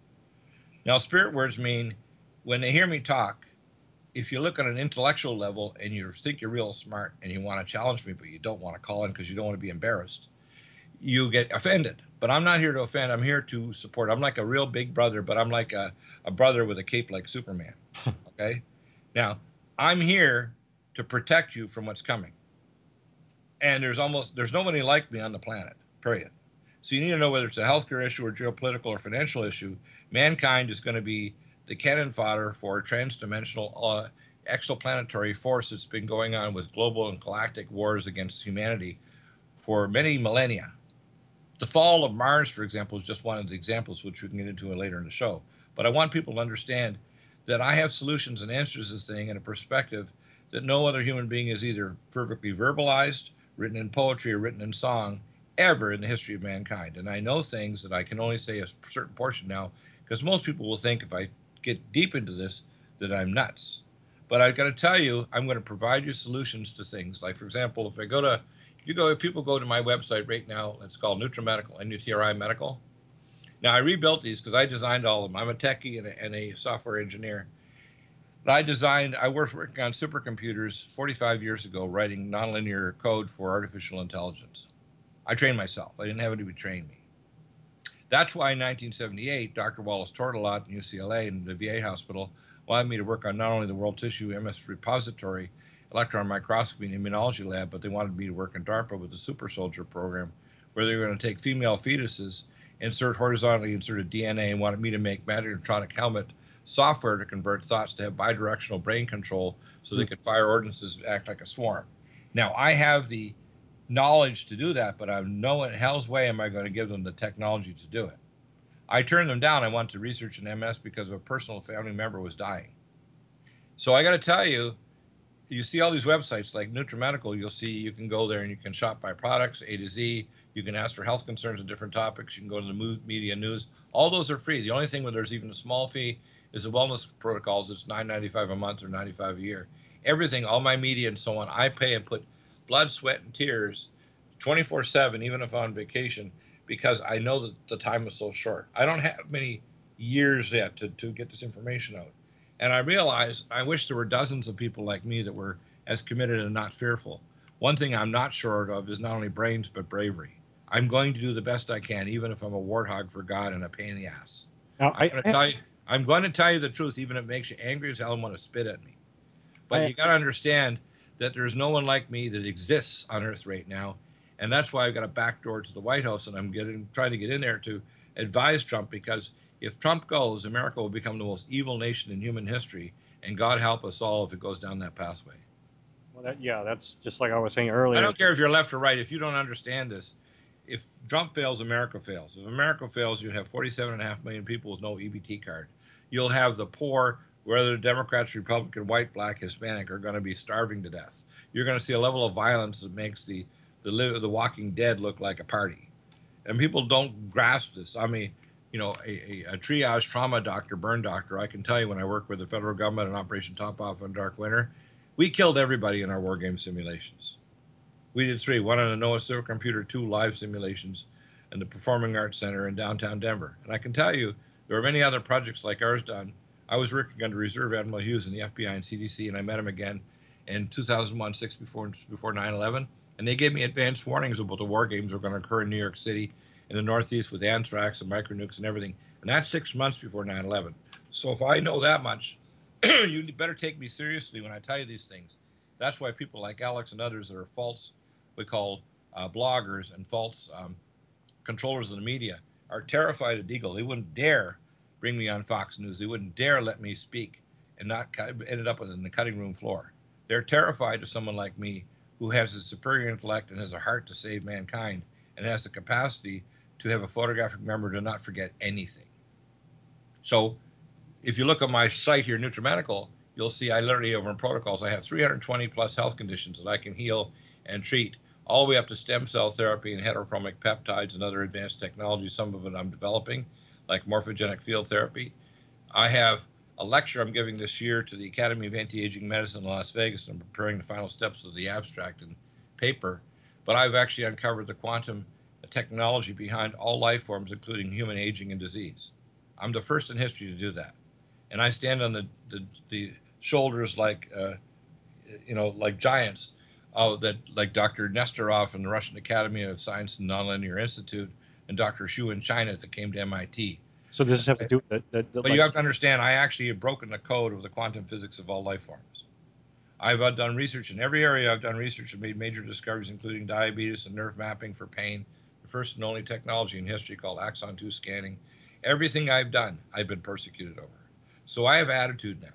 Now, spirit words mean when they hear me talk, if you look at an intellectual level and you think you're real smart and you want to challenge me, but you don't want to call in because you don't want to be embarrassed, you get offended. But I'm not here to offend. I'm here to support. I'm like a real big brother, but I'm like a, a brother with a cape like Superman. *laughs* Okay? Now, I'm here to protect you from what's coming. And there's almost there's nobody like me on the planet. Period. So you need to know whether it's a healthcare issue or geopolitical or financial issue. Mankind is going to be the cannon fodder for transdimensional uh, exoplanetary force that's been going on with global and galactic wars against humanity for many millennia. The fall of Mars, for example, is just one of the examples, which we can get into later in the show. But I want people to understand that I have solutions and answers to this thing and a perspective that no other human being has either perfectly verbalized, written in poetry, or written in song ever in the history of mankind. And I know things that I can only say a certain portion now because most people will think if I get deep into this that I'm nuts. But I've got to tell you, I'm going to provide you solutions to things. Like, for example, if I go to, if you go, if people go to my website right now, it's called NutriMedical, N-U-T-R-I Medical. Now, I rebuilt these because I designed all of them. I'm a techie and a, and a software engineer. But I designed, I was working on supercomputers 45 years ago, writing nonlinear code for artificial intelligence. I trained myself. I didn't have anybody train me. That's why in 1978, Dr. Wallace Tourtellotte in UCLA and the VA hospital wanted me to work on not only the World Tissue MS Repository, electron microscopy, and immunology lab, but they wanted me to work in DARPA with the Super Soldier program, where they were going to take female fetuses, insert horizontally inserted DNA, and wanted me to make magnetronic helmet software to convert thoughts to have bidirectional brain control so they hmm. could fire ordinances and act like a swarm. Now, I have the knowledge to do that, but I'm no in hell's way am I going to give them the technology to do it. I turned them down. I wanted to research an MS because a personal family member was dying. So I got to tell you, you see all these websites like NutriMedical, you'll see you can go there and you can shop by products, A to Z. You can ask for health concerns on different topics. You can go to the media news. All those are free. The only thing where there's even a small fee is the wellness protocols. It's $9.95 a month or 95 a year. Everything, all my media and so on, I pay and put blood, sweat, and tears 24 7, even if on vacation, because I know that the time is so short. I don't have many years yet to, to get this information out. And I realize I wish there were dozens of people like me that were as committed and not fearful. One thing I'm not short of is not only brains, but bravery. I'm going to do the best I can, even if I'm a warthog for God and a pain in the ass. Now, I'm, going to tell you, I'm going to tell you the truth, even if it makes you angry as hell and want to spit at me. But I- you got to understand that there's no one like me that exists on Earth right now, and that's why I've got a back door to the White House, and I'm getting trying to get in there to advise Trump because if Trump goes, America will become the most evil nation in human history, and God help us all if it goes down that pathway. well, that, yeah, that's just like I was saying earlier. I don't care if you're left or right. If you don't understand this, if Trump fails, America fails. If America fails, you have 47.5 million people with no EBT card. You'll have the poor, whether Democrats, Republican, white, black, Hispanic, are going to be starving to death. You're going to see a level of violence that makes the the, li- the Walking Dead look like a party, and people don't grasp this. I mean, you know, a, a, a triage trauma doctor, burn doctor. I can tell you when I worked with the federal government in Operation Top Off on Dark Winter, we killed everybody in our war game simulations. We did three: one on a NOAA Supercomputer, two live simulations, in the Performing Arts Center in downtown Denver. And I can tell you, there were many other projects like ours done. I was working under Reserve Admiral Hughes in the FBI and CDC, and I met him again in 2001, six before before 9/11, and they gave me advance warnings about the war games were going to occur in New York City, in the Northeast with anthrax and micronukes and everything, and that's six months before 9/11. So if I know that much, *clears throat* you better take me seriously when I tell you these things. That's why people like Alex and others that are false, we call uh, bloggers and false um, controllers of the media, are terrified of Deagle. They wouldn't dare bring me on Fox News. They wouldn't dare let me speak and not ended up in the cutting room floor. They're terrified of someone like me who has a superior intellect and has a heart to save mankind and has the capacity to have a photographic memory to not forget anything. So if you look at my site here, NutriMedical, you'll see I literally over in protocols, I have 320 plus health conditions that I can heal and treat, all the way up to stem cell therapy and heterochromic peptides and other advanced technologies. Some of it I'm developing, like morphogenic field therapy. I have a lecture I'm giving this year to the Academy of Anti-Aging Medicine in Las Vegas. I'm preparing the final steps of the abstract and paper, but I've actually uncovered the quantum technology behind all life forms, including human aging and disease. I'm the first in history to do that, and I stand on the the, the shoulders like uh, you know like giants oh, that like Dr. Nesterov in the Russian Academy of Science and Nonlinear Institute and Dr. Xu in China that came to MIT. So does this have to do with the, the But like- you have to understand, I actually have broken the code of the quantum physics of all life forms. I've uh, done research in every area. I've done research and made major discoveries, including diabetes and nerve mapping for pain, the first and only technology in history called axon 2 scanning. Everything I've done, I've been persecuted over. So I have attitude now.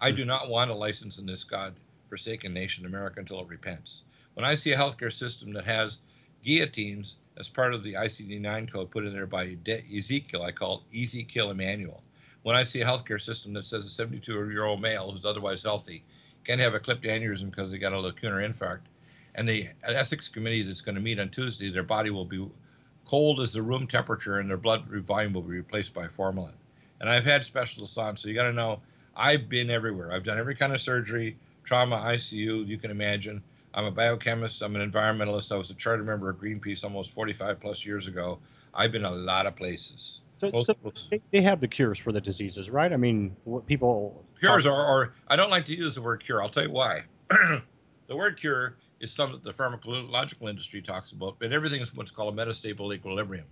I do not want a license in this God forsaken nation, America, until it repents. When I see a healthcare system that has guillotines as part of the ICD 9 code put in there by Ezekiel, I call it Easy Kill Emmanuel. When I see a healthcare system that says a 72 year old male who's otherwise healthy can't have a clipped aneurysm because they got a lacunar infarct, and the ethics committee that's going to meet on Tuesday, their body will be cold as the room temperature and their blood volume will be replaced by formalin. And I've had specialists on, so you got to know I've been everywhere. I've done every kind of surgery, trauma, ICU, you can imagine. I'm a biochemist, I'm an environmentalist. I was a charter member of Greenpeace almost 45 plus years ago. I've been a lot of places. So, so they, have the cures for the diseases, right? I mean, what people cures are, or I don't like to use the word cure. I'll tell you why. *clears throat* the word cure is something that the pharmacological industry talks about, but everything is what's called a metastable equilibrium.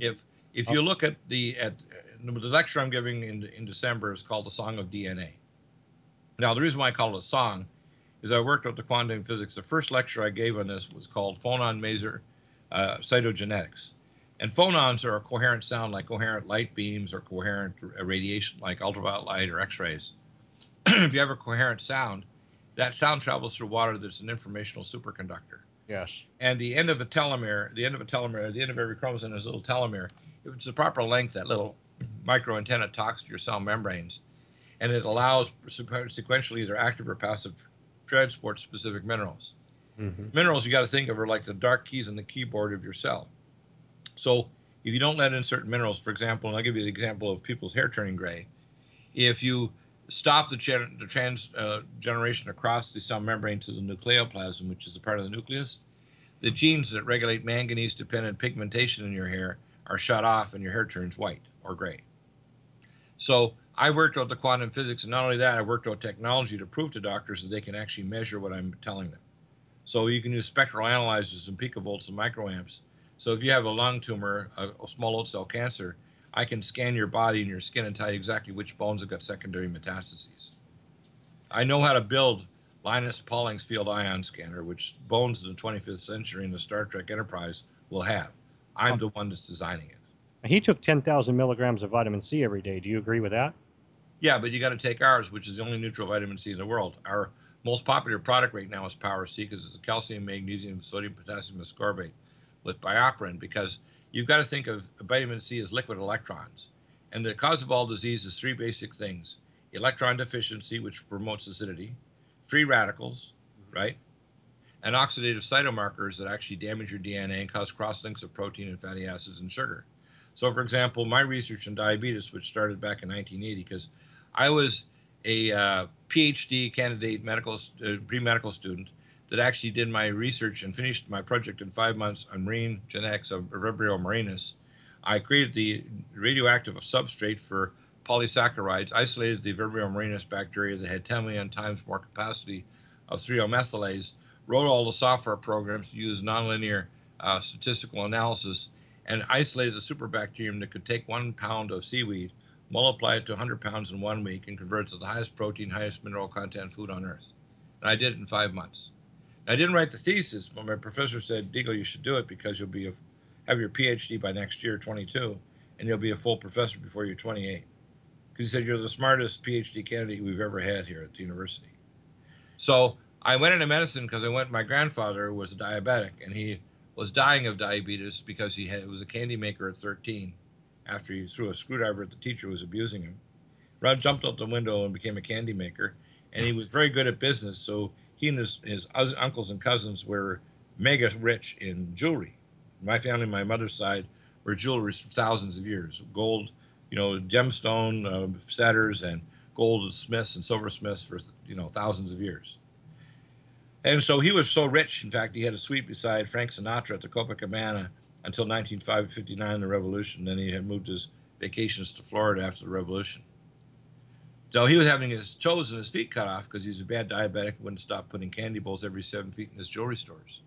If if you look at the at uh, the lecture I'm giving in in December is called the Song of DNA. Now the reason why I call it a song is I worked out the quantum physics. The first lecture I gave on this was called Phonon Maser uh, Cytogenetics. And phonons are a coherent sound like coherent light beams or coherent radiation like ultraviolet light or X-rays. *clears throat* if you have a coherent sound, that sound travels through water that's an informational superconductor. Yes. And the end of a telomere, the end of a telomere, the end of every chromosome is a little telomere. If it's the proper length, that little micro antenna talks to your cell membranes, and it allows sequentially either active or passive transport specific minerals. Minerals you got to think of are like the dark keys on the keyboard of your cell. So if you don't let in certain minerals, for example, and I'll give you the example of people's hair turning gray, if you stop the, gen- the trans uh, generation across the cell membrane to the nucleoplasm, which is a part of the nucleus, the genes that regulate manganese dependent pigmentation in your hair are shut off and your hair turns white or gray. So I worked out the quantum physics, and not only that, I worked out technology to prove to doctors that they can actually measure what I'm telling them. So you can use spectral analyzers and picovolts and microamps. So if you have a lung tumor, a, small oat cell cancer, I can scan your body and your skin and tell you exactly which bones have got secondary metastases. I know how to build Linus Pauling's field ion scanner, which bones of the 25th century in the Star Trek Enterprise will have. I'm the one that's designing it. He took 10,000 milligrams of vitamin C every day. Do you agree with that? Yeah, but you got to take ours, which is the only neutral vitamin C in the world. Our most popular product right now is Power C because it's a calcium, magnesium, sodium, potassium ascorbate with BioPerine because you've got to think of vitamin C as liquid electrons. And the cause of all disease is three basic things electron deficiency, which promotes acidity, free radicals, right? And oxidative cytomarkers that actually damage your DNA and cause crosslinks of protein and fatty acids and sugar. So, for example, my research in diabetes, which started back in 1980, because I was a uh, PhD candidate, medical uh, pre-medical student that actually did my research and finished my project in five months on marine genetics of Vibrio marinus. I created the radioactive substrate for polysaccharides, isolated the Vibrio marinus bacteria that had 10 million times more capacity of 3-O-methylase, wrote all the software programs to use nonlinear uh, statistical analysis, and isolated the superbacterium that could take one pound of seaweed, multiply it to 100 pounds in one week, and convert it to the highest protein, highest mineral content food on earth. And I did it in five months. I didn't write the thesis, but my professor said, Deagle, you should do it because you'll be a, have your PhD by next year, 22, and you'll be a full professor before you're 28. Because he said, you're the smartest PhD candidate we've ever had here at the university. So I went into medicine because I went, my grandfather was a diabetic, and he was dying of diabetes because he had, was a candy maker at 13 after he threw a screwdriver at the teacher who was abusing him. Rod jumped out the window and became a candy maker, and he was very good at business. So he and his, his uncles and cousins were mega rich in jewelry. My family, my mother's side, were jewelers for thousands of years. Gold, you know, gemstone uh, setters and gold smiths and silversmiths for you know thousands of years. And so he was so rich. In fact, he had a suite beside Frank Sinatra at the Copacabana until 1959, the Revolution. Then he had moved his vacations to Florida after the Revolution. So he was having his toes and his feet cut off because he's a bad diabetic, wouldn't stop putting candy bowls every seven feet in his jewelry stores.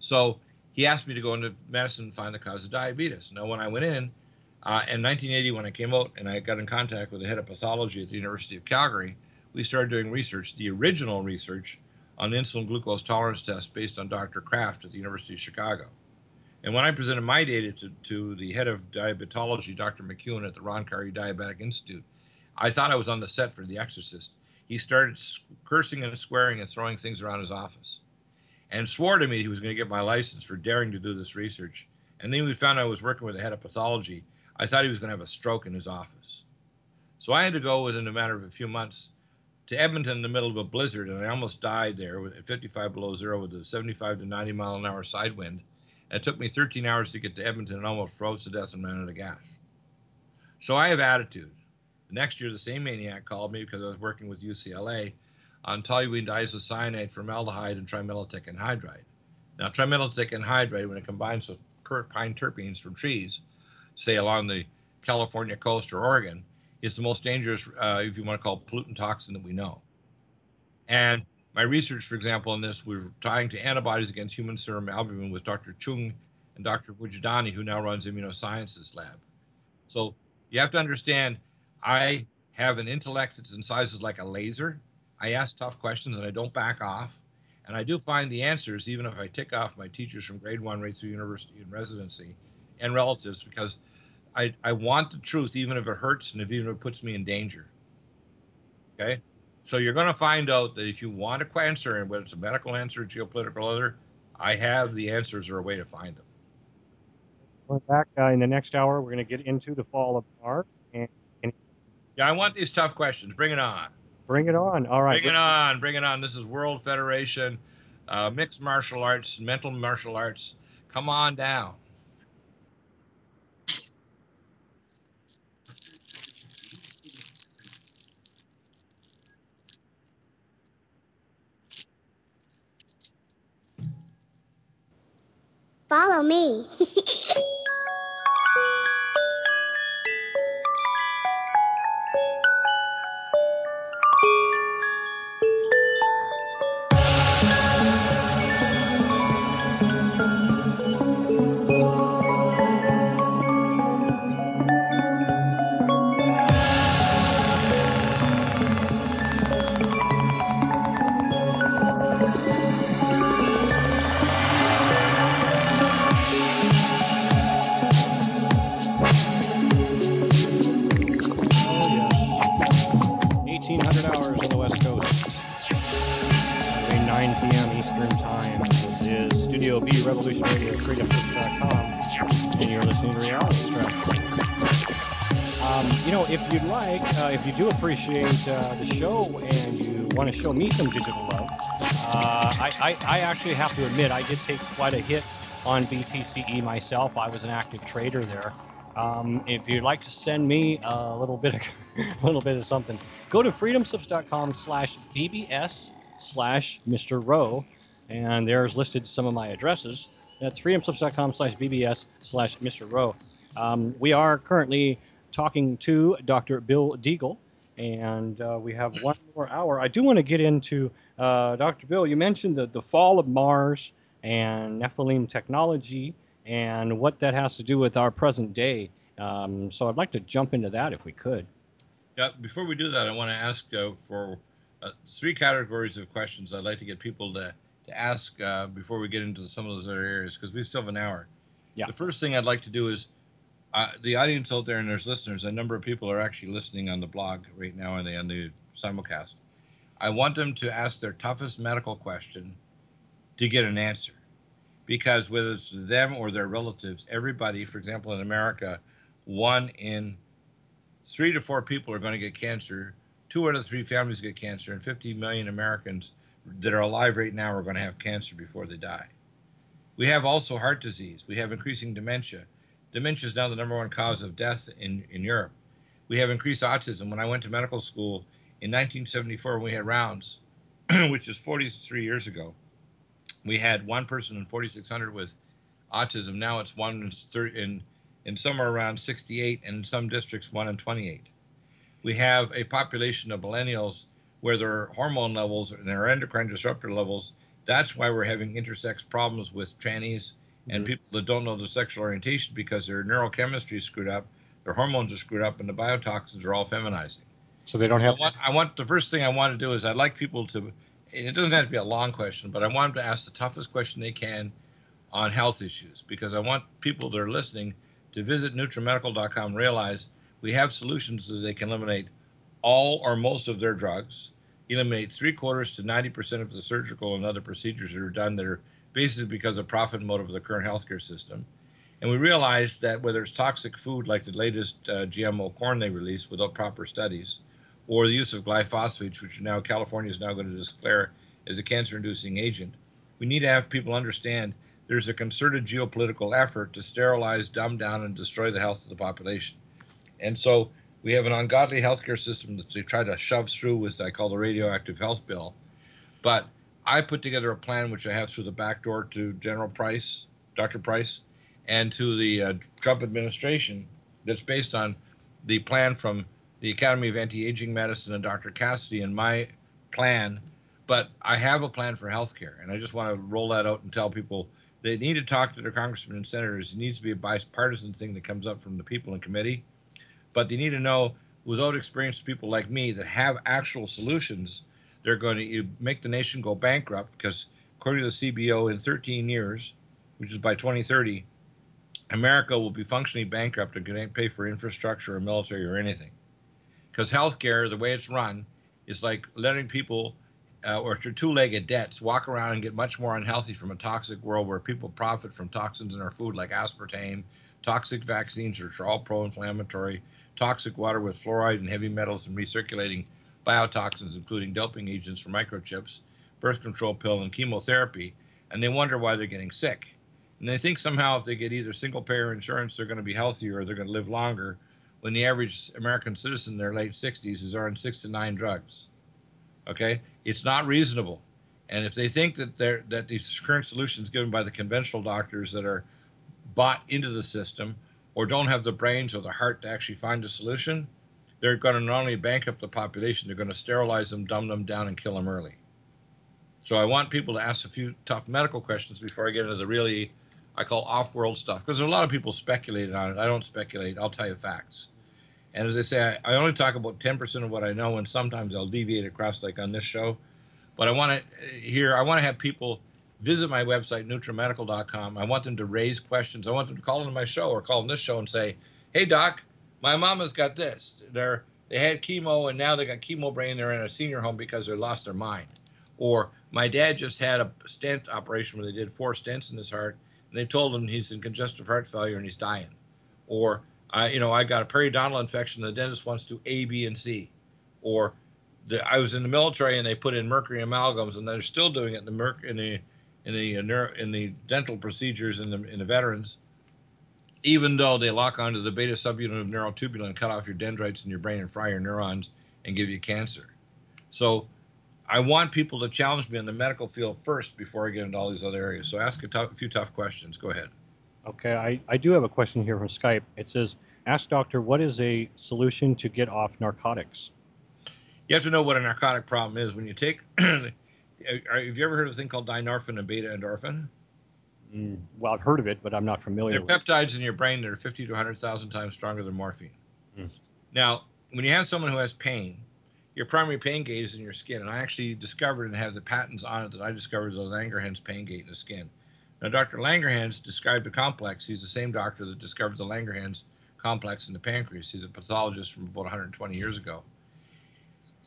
So he asked me to go into medicine and find the cause of diabetes. Now, when I went in, uh, in 1980, when I came out and I got in contact with the head of pathology at the University of Calgary, we started doing research, the original research on insulin glucose tolerance tests based on Dr. Kraft at the University of Chicago. And when I presented my data to, to the head of diabetology, Dr. McEwen at the Ron Carey Diabetic Institute, I thought I was on the set for The Exorcist. He started cursing and swearing and throwing things around his office and swore to me he was going to get my license for daring to do this research. And then we found I was working with the head of pathology. I thought he was going to have a stroke in his office. So I had to go within a matter of a few months to Edmonton in the middle of a blizzard, and I almost died there at 55 below zero with a 75 to 90 mile an hour side wind. It took me 13 hours to get to Edmonton and almost froze to death and ran out of gas. So I have attitude. The next year, the same maniac called me because I was working with UCLA on toluene diisocyanate, formaldehyde, and trimellitic anhydride. Now, trimellitic anhydride, when it combines with pine terpenes from trees, say along the California coast or Oregon, is the most dangerous, uh, if you want to call it, pollutant toxin that we know. And my research, for example, on this, we're tying to antibodies against human serum albumin with Dr. Chung and Dr. Vojdani, who now runs Immunosciences Lab. So you have to understand, I have an intellect that's in sizes like a laser. I ask tough questions and I don't back off. And I do find the answers, even if I tick off my teachers from grade one right through university and residency and relatives, because I, I want the truth, even if it hurts and if even if it puts me in danger. Okay? So you're going to find out that if you want a answer, and whether it's a medical answer, geopolitical other, I have the answers or a way to find them. We're back uh, in the next hour. We're going to get into the fall of Mars. And, and yeah, I want these tough questions. Bring it on. Bring it on. All right. Bring it on. Bring it on. This is World Federation, uh, mixed martial arts, mental martial arts. Come on down. Follow me. *laughs* if you do appreciate uh, the show and you want to show me some digital love, uh, I, I, I, actually have to admit I did take quite a hit on BTCE myself. I was an active trader there. Um, if you'd like to send me a little bit of *laughs* a little bit of something, go to freedomslips.com slash BBS slash Mr. Rho, and there's listed some of my addresses. That's freedomslips.com slash BBS slash Mr. Rho. Um, we are currently talking to Dr. Bill Deagle, and uh, we have one more hour. I do want to get into uh, Dr. Bill. You mentioned the, the fall of Mars and Nephilim technology and what that has to do with our present day. Um, so I'd like to jump into that if we could. Yeah, before we do that, I want to ask uh, for uh, three categories of questions I'd like to get people to, to ask uh, before we get into some of those other areas because we still have an hour. Yeah. The first thing I'd like to do is uh, the audience out there and there's listeners, a number of people are actually listening on the blog right now and on the simulcast. I want them to ask their toughest medical question to get an answer. Because whether it's them or their relatives, everybody, for example, in America, one in three to four people are going to get cancer, two out of three families get cancer, and 50 million Americans that are alive right now are going to have cancer before they die. We have also heart disease, we have increasing dementia dementia is now the number one cause of death in, in Europe. We have increased autism. When I went to medical school in 1974, we had rounds, *clears throat* which is 43 years ago, we had one person in 4,600 with autism. Now it's one in, in, in somewhere around 68, and in some districts, one in 28. we have a population of millennials where their hormone levels and their endocrine disruptor levels, that's why we're having intersex problems with trannies and mm-hmm. people that don't know their sexual orientation because their neurochemistry is screwed up, their hormones are screwed up, and the biotoxins are all feminizing. So they don't So have. I want, I want the first thing I want to do is I'd like people to, and it doesn't have to be a long question, but I want them to ask the toughest question they can on health issues because I want people that are listening to visit NutriMedical.com realize we have solutions that they can eliminate all or most of their drugs, eliminate three quarters to 90% of the surgical and other procedures that are done that are basically because of profit motive of the current healthcare system. And we realize that whether it's toxic food like the latest uh, GMO corn they released without proper studies, or the use of glyphosates, which now California is now going to declare as a cancer-inducing agent, we need to have people understand there's a concerted geopolitical effort to sterilize, dumb down, and destroy the health of the population. And so we have an ungodly healthcare system that they try to shove through with I call the radioactive health bill. But I put together a plan which I have through the back door to General Price, Dr. Price, and to the uh, Trump administration that's based on the plan from the Academy of Anti-Aging Medicine and Dr. Cassidy and my plan. But I have a plan for healthcare, and I just want to roll that out and tell people they need to talk to their congressmen and senators. It needs to be a bipartisan thing that comes up from the people in committee. But they need to know, without experienced people like me that have actual solutions, they're going to make the nation go bankrupt because, according to the CBO, in 13 years, which is by 2030, America will be functionally bankrupt and can't pay for infrastructure or military or anything. Because healthcare, the way it's run, is like letting people uh, or two-legged debts walk around and get much more unhealthy from a toxic world where people profit from toxins in our food like aspartame, toxic vaccines which are all pro-inflammatory, toxic water with fluoride and heavy metals and recirculating biotoxins, including doping agents for microchips, birth control pill, and chemotherapy, and they wonder why they're getting sick. And they think somehow if they get either single payer insurance, they're going to be healthier or they're going to live longer, when the average American citizen in their late 60s is on six to nine drugs. Okay, it's not reasonable. And if they think that that these current solutions given by the conventional doctors that are bought into the system or don't have the brains or the heart to actually find a solution, they're going to not only bankrupt the population, they're going to sterilize them, dumb them down, and kill them early. So I want people to ask a few tough medical questions before I get into the really, I call off-world stuff, because a lot of people speculated on it. I don't speculate. I'll tell you facts. And as I say, I, I only talk about 10% of what I know, and sometimes I'll deviate across, like on this show. But I want to eh, hear, I want to have people visit my website, NutriMedical.com. I want them to raise questions. I want them to call into my show or call in this show and say, hey, doc, my mama's got this. They're, they had chemo and now they got chemo brain. They're in a senior home because they lost their mind. Or my dad just had a stent operation where they did four stents in his heart and they told him he's in congestive heart failure and he's dying. Or, I, you know, I got a periodontal infection. The dentist wants to A, B, and C. Or the, I was in the military and they put in mercury amalgams and they're still doing it in the merc in the in the uh, neuro, in the dental procedures in the in the veterans, even though they lock onto the beta subunit of neurotubulin and cut off your dendrites in your brain and fry your neurons and give you cancer. So I want people to challenge me in the medical field first before I get into all these other areas. So ask a, tough, a few tough questions. Go ahead. Okay, I, I do have a question here from Skype. It says, Ask doctor, what is a solution to get off narcotics? You have to know what a narcotic problem is. When you take, *clears throat* have you ever heard of a thing called dynorphin and beta endorphin? Mm, well, I've heard of it, but I'm not familiar They're with it. peptides in your brain that are 50 to 100,000 times stronger than morphine. Now, when you have someone who has pain, your primary pain gate is in your skin. And I actually discovered and have the patents on it that I discovered the Langerhans pain gate in the skin. Now, Dr. Langerhans described the complex. He's the same doctor that discovered the Langerhans complex in the pancreas. He's a pathologist from about 120 years ago.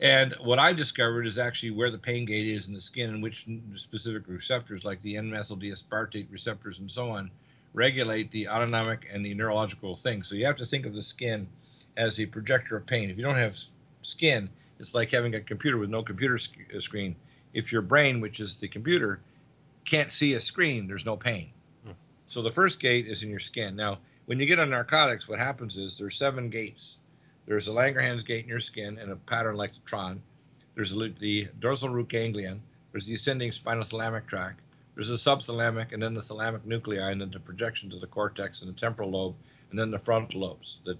And what I discovered is actually where the pain gate is in the skin and which specific receptors, like the N-methyl D-aspartate receptors and so on, regulate the autonomic and the neurological things. So you have to think of the skin as a projector of pain. If you don't have skin, it's like having a computer with no computer sc- uh, screen. If your brain, which is the computer, can't see a screen, there's no pain. So the first gate is in your skin. Now, when you get on narcotics, what happens is there's seven gates. There's a Langerhans gate in your skin and a pattern like Tron. There's the dorsal root ganglion. There's the ascending spinothalamic tract. There's the subthalamic and then the thalamic nuclei and then the projection to the cortex and the temporal lobe and then the frontal lobes that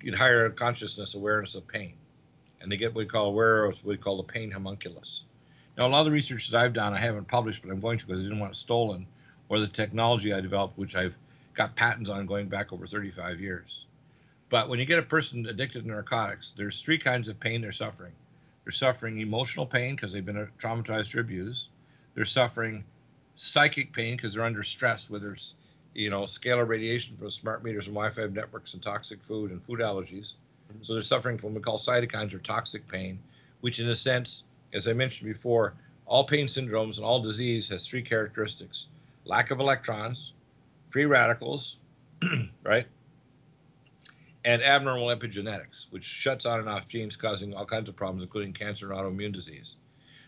get higher consciousness awareness of pain. and they get what we call aware of what we call the pain homunculus. Now, a lot of the research that I've done, I haven't published, but I'm going to because I didn't want it stolen, or the technology I developed, which I've got patents on going back over 35 years. But when you get a person addicted to narcotics, there's three kinds of pain they're suffering. They're suffering emotional pain because they've been traumatized or abused. They're suffering psychic pain because they're under stress, whether it's you know scalar radiation from smart meters and Wi-Fi networks and toxic food and food allergies. Mm-hmm. So they're suffering from what we call cytokines or toxic pain, which in a sense, as I mentioned before, all pain syndromes and all disease has three characteristics: lack of electrons, free radicals, *clears throat* right? And abnormal epigenetics, which shuts on and off genes causing all kinds of problems, including cancer and autoimmune disease.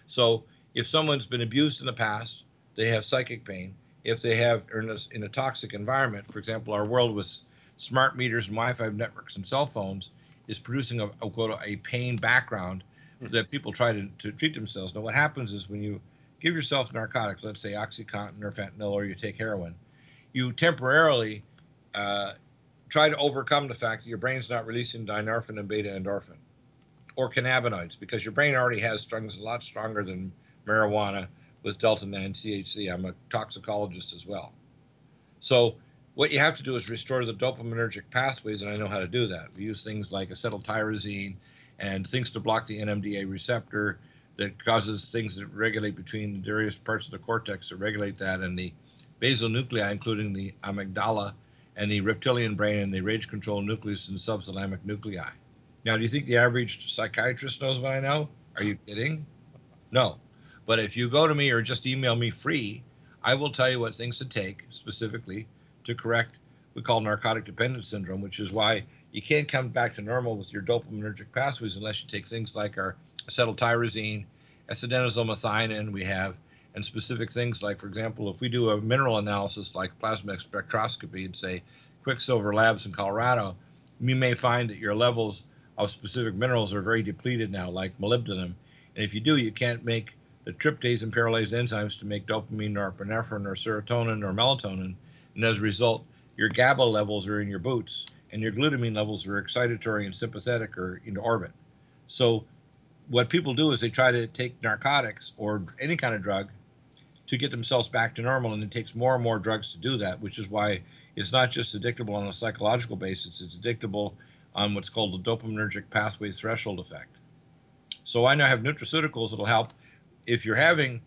So, if someone's been abused in the past, they have psychic pain. If they have in a, in a toxic environment, for example, our world with smart meters and Wi-Fi networks and cell phones is producing a, a, a pain background that people try to, to treat themselves. Now, what happens is when you give yourself narcotics, let's say OxyContin or fentanyl, or you take heroin, you temporarily uh, try to overcome the fact that your brain's not releasing dynorphin and beta endorphin or cannabinoids because your brain already has strings a lot stronger than marijuana with delta 9 THC. I'm a toxicologist as well. So, what you have to do is restore the dopaminergic pathways, and I know how to do that. We use things like acetyltyrosine and things to block the NMDA receptor that causes things that regulate between the various parts of the cortex to regulate that, and the basal nuclei, including the amygdala and the reptilian brain and the rage control nucleus and subthalamic nuclei. Now, do you think the average psychiatrist knows what I know? Are you kidding? No. But if you go to me or just email me free, I will tell you what things to take specifically to correct we call narcotic dependence syndrome, which is why you can't come back to normal with your dopaminergic pathways unless you take things like our acetyltyrosine, acetaminophen methionine. we have, and specific things like, for example, if we do a mineral analysis like plasma spectroscopy and say Quicksilver Labs in Colorado, you may find that your levels of specific minerals are very depleted now, like molybdenum. And if you do, you can't make the tryptase and paralase enzymes to make dopamine, or norepinephrine, or serotonin, or melatonin. And as a result, your GABA levels are in your boots, and your glutamine levels are excitatory and sympathetic or in orbit. So, what people do is they try to take narcotics or any kind of drug to get themselves back to normal, and it takes more and more drugs to do that, which is why it's not just addictable on a psychological basis, it's addictable on what's called the dopaminergic pathway threshold effect. So I now have nutraceuticals that'll help if you're having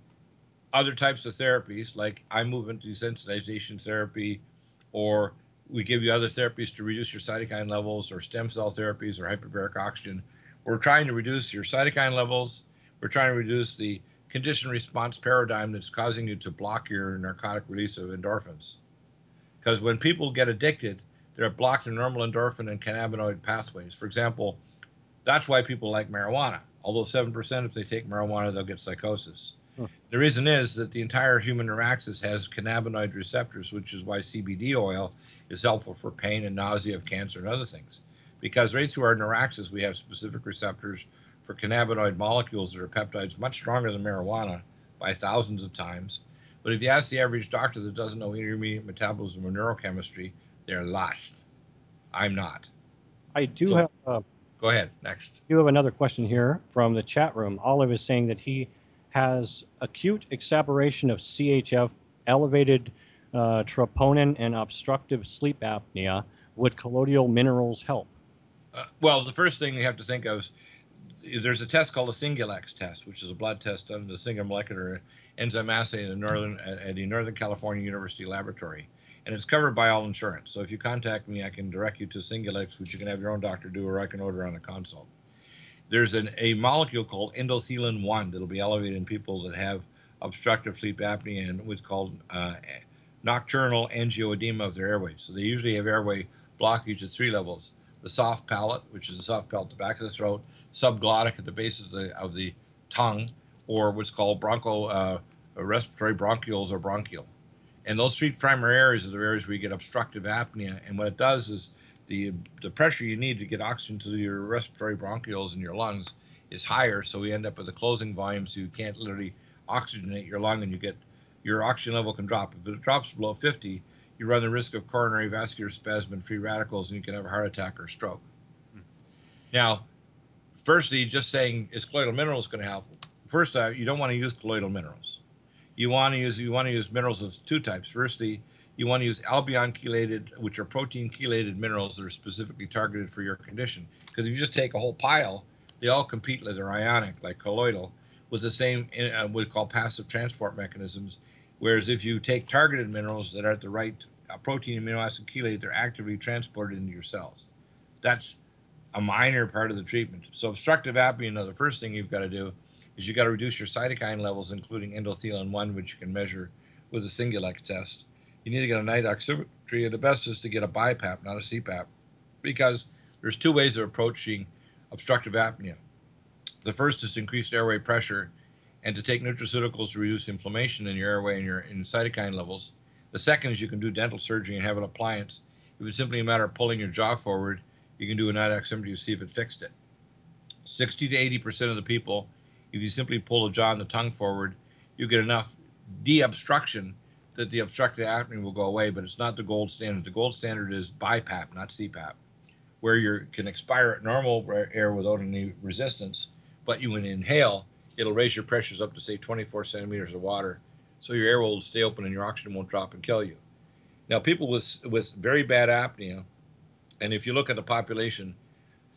other types of therapies like eye movement desensitization therapy, or we give you other therapies to reduce your cytokine levels, or stem cell therapies, or hyperbaric oxygen. We're trying to reduce your cytokine levels. We're trying to reduce the condition response paradigm that's causing you to block your narcotic release of endorphins. Because when people get addicted, they're blocked in normal endorphin and cannabinoid pathways. For example, that's why people like marijuana. Although 7% if they take marijuana, they'll get psychosis. The reason is that the entire human neuraxis has cannabinoid receptors, which is why CBD oil is helpful for pain and nausea of cancer and other things. Because right through our neuraxis, we have specific receptors for cannabinoid molecules that are peptides much stronger than marijuana by thousands of times. But if you ask the average doctor that doesn't know intermediate metabolism or neurochemistry, they're lost. I'm not. I do So- have. Uh, Go ahead. Next. you have another question here from the chat room. Olive is saying that he has acute exacerbation of CHF, elevated uh, troponin, and obstructive sleep apnea. Would colloidal minerals help? Uh, well, the first thing you have to think of is there's a test called a Singulex test, which is a blood test done in the single molecular enzyme assay in the northern at the Northern California University Laboratory, and it's covered by all insurance. So if you contact me, I can direct you to Singulex, which you can have your own doctor do, or I can order on a consult. There's an, a molecule called endothelin 1 that'll be elevated in people that have obstructive sleep apnea and what's called uh, nocturnal angioedema of their airways. So they usually have airway blockage at three levels: the soft palate, which is the soft palate at the back of the throat, subglottic at the base of the of the tongue, or what's called broncho uh, respiratory bronchioles or bronchial. And those three primary areas are the areas where you get obstructive apnea. And what it does is the the pressure you need to get oxygen to your respiratory bronchioles in your lungs is higher. So we end up with a closing volume, so you can't literally oxygenate your lung, and you get your oxygen level can drop. If it drops below 50, you run the risk of coronary vascular spasm and free radicals, and you can have a heart attack or stroke. Now, firstly, just saying is colloidal minerals going to help? First, uh, you don't want to use colloidal minerals. You want to use you want to use minerals of two types. Firstly, you want to use albion chelated, which are protein chelated minerals that are specifically targeted for your condition. Because if you just take a whole pile, they all compete like they're ionic, like colloidal, with the same uh, we call passive transport mechanisms. Whereas if you take targeted minerals that are at the right uh, protein amino acid chelate, they're actively transported into your cells. That's a minor part of the treatment. So obstructive apnea, now the first thing you've got to do is you've got to reduce your cytokine levels, including endothelin 1, which you can measure with a Singulex test. You need to get a night oximetry, and the best is to get a BiPAP, not a CPAP, because there's two ways of approaching obstructive apnea. The first is to increase airway pressure and to take nutraceuticals to reduce inflammation in your airway and your in cytokine levels. The second is you can do dental surgery and have an appliance. If it's simply a matter of pulling your jaw forward, you can do a night oximetry to see if it fixed it. 60 to 80% of the people, if you simply pull the jaw and the tongue forward, you get enough de-obstruction that the obstructed apnea will go away, but it's not the gold standard. The gold standard is BiPAP, not CPAP, where you can expire at normal air without any resistance, but you can inhale, it'll raise your pressures up to say 24 centimeters of water, so your air will stay open and your oxygen won't drop and kill you. Now, people with with very bad apnea, and if you look at the population,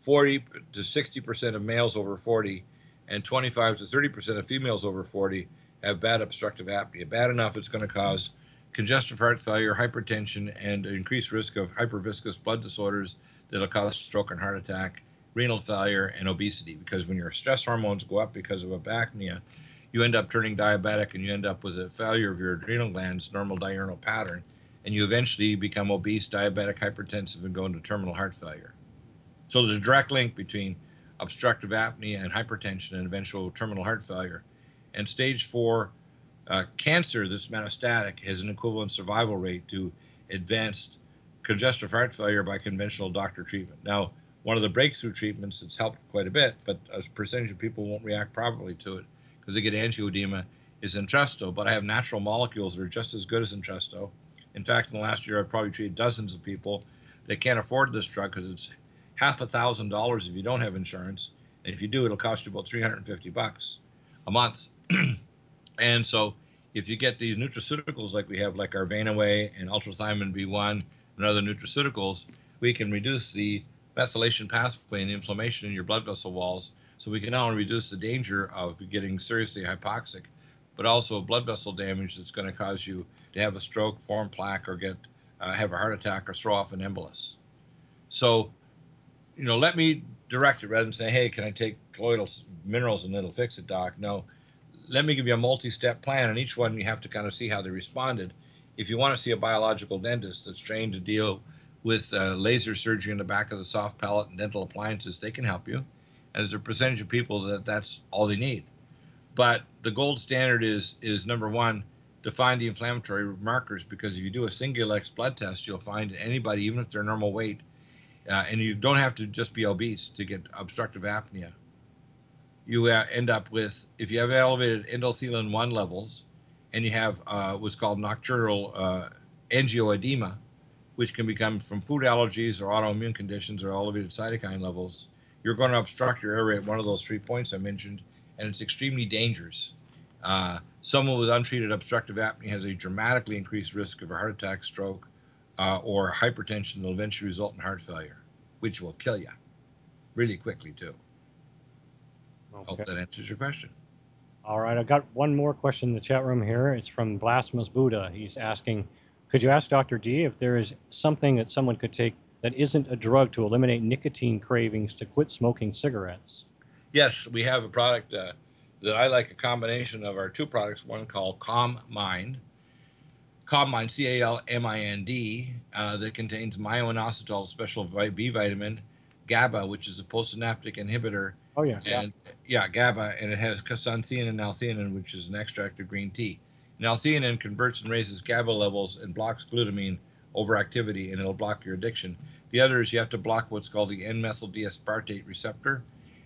40 to 60 percent of males over 40, and 25 to 30 percent of females over 40 have bad obstructive apnea. Bad enough it's going to cause congestive heart failure, hypertension, and increased risk of hyperviscous blood disorders that'll cause stroke and heart attack, renal failure, and obesity. Because when your stress hormones go up because of apnea, you end up turning diabetic and you end up with a failure of your adrenal glands, normal diurnal pattern, and you eventually become obese, diabetic, hypertensive, and go into terminal heart failure. So there's a direct link between obstructive apnea and hypertension and eventual terminal heart failure. And stage four uh, cancer that's metastatic has an equivalent survival rate to advanced congestive heart failure by conventional doctor treatment. Now, one of the breakthrough treatments that's helped quite a bit, but a percentage of people won't react properly to it because they get angioedema, is Entresto. But I have natural molecules that are just as good as Entresto. In fact, in the last year, I've probably treated dozens of people that can't afford this drug because it's half a thousand dollars if you don't have insurance, and if you do, it'll cost you about 350 bucks a month. *clears throat* and so, if you get these nutraceuticals like we have, like our Venaway and ultrathymine B1 and other nutraceuticals, we can reduce the methylation pathway and inflammation in your blood vessel walls. So we can not only reduce the danger of getting seriously hypoxic, but also blood vessel damage that's going to cause you to have a stroke, form plaque, or get uh, have a heart attack or throw off an embolus. So, you know, let me direct it rather than say, "Hey, can I take colloidal minerals and it'll fix it, doc?" No, let me give you a multi-step plan, and each one you have to kind of see how they responded. If you want to see a biological dentist that's trained to deal with uh, laser surgery in the back of the soft palate and dental appliances, they can help you. And there's a percentage of people that that's all they need. But the gold standard is is number one, define the inflammatory markers because if you do a Singulex blood test, you'll find anybody, even if they're normal weight, uh, and you don't have to just be obese to get obstructive apnea. You uh, end up with if you have elevated endothelin one levels, and you have uh, what's called nocturnal uh, angioedema, which can become from food allergies or autoimmune conditions or elevated cytokine levels, you're going to obstruct your airway at one of those three points I mentioned, and it's extremely dangerous. Uh, someone with untreated obstructive apnea has a dramatically increased risk of a heart attack, stroke, uh, or hypertension that will eventually result in heart failure, which will kill you really quickly, too. Okay. Hope that answers your question. All right, I've got one more question in the chat room here. It's from Blasphemous Buddha. He's asking, could you ask Dr. D if there is something that someone could take that isn't a drug to eliminate nicotine cravings to quit smoking cigarettes? Yes, we have a product uh, that I like a combination of our two products, one called Calm Mind. Calm Mind, C A L M I N D, uh, that contains myoinositol, a special B vitamin, GABA, which is a postsynaptic inhibitor. Oh, yeah. And yeah, GABA, and it has cassanthein and L-theanine, which is an extract of green tea. And converts and raises GABA levels and blocks glutamine overactivity, and it'll block your addiction. The other is you have to block what's called the N-methyl D-aspartate receptor,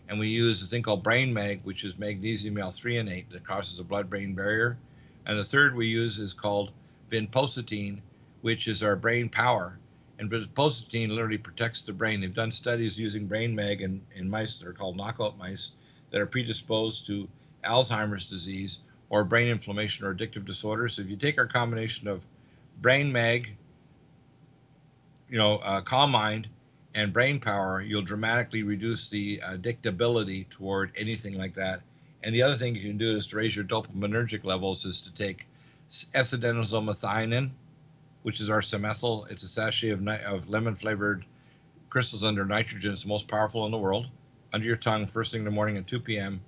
and we use a thing called Brain Mag, which is magnesium L-threonate that crosses a blood-brain barrier. And the third we use is called vinpocetine, which is our brain power, And vinpocetine literally protects the brain. They've done studies using brain mag in, in mice that are called knockout mice that are predisposed to Alzheimer's disease or brain inflammation or addictive disorders. So if you take our combination of brain mag, you know, uh, calm mind, and brain power, you'll dramatically reduce the addictability toward anything like that. And the other thing you can do is to raise your dopaminergic levels is to take S-adenosylmethionine, which is our semethyl. It's a sachet of, of lemon flavored crystals under nitrogen. It's the most powerful in the world. Under your tongue, first thing in the morning at 2 p.m.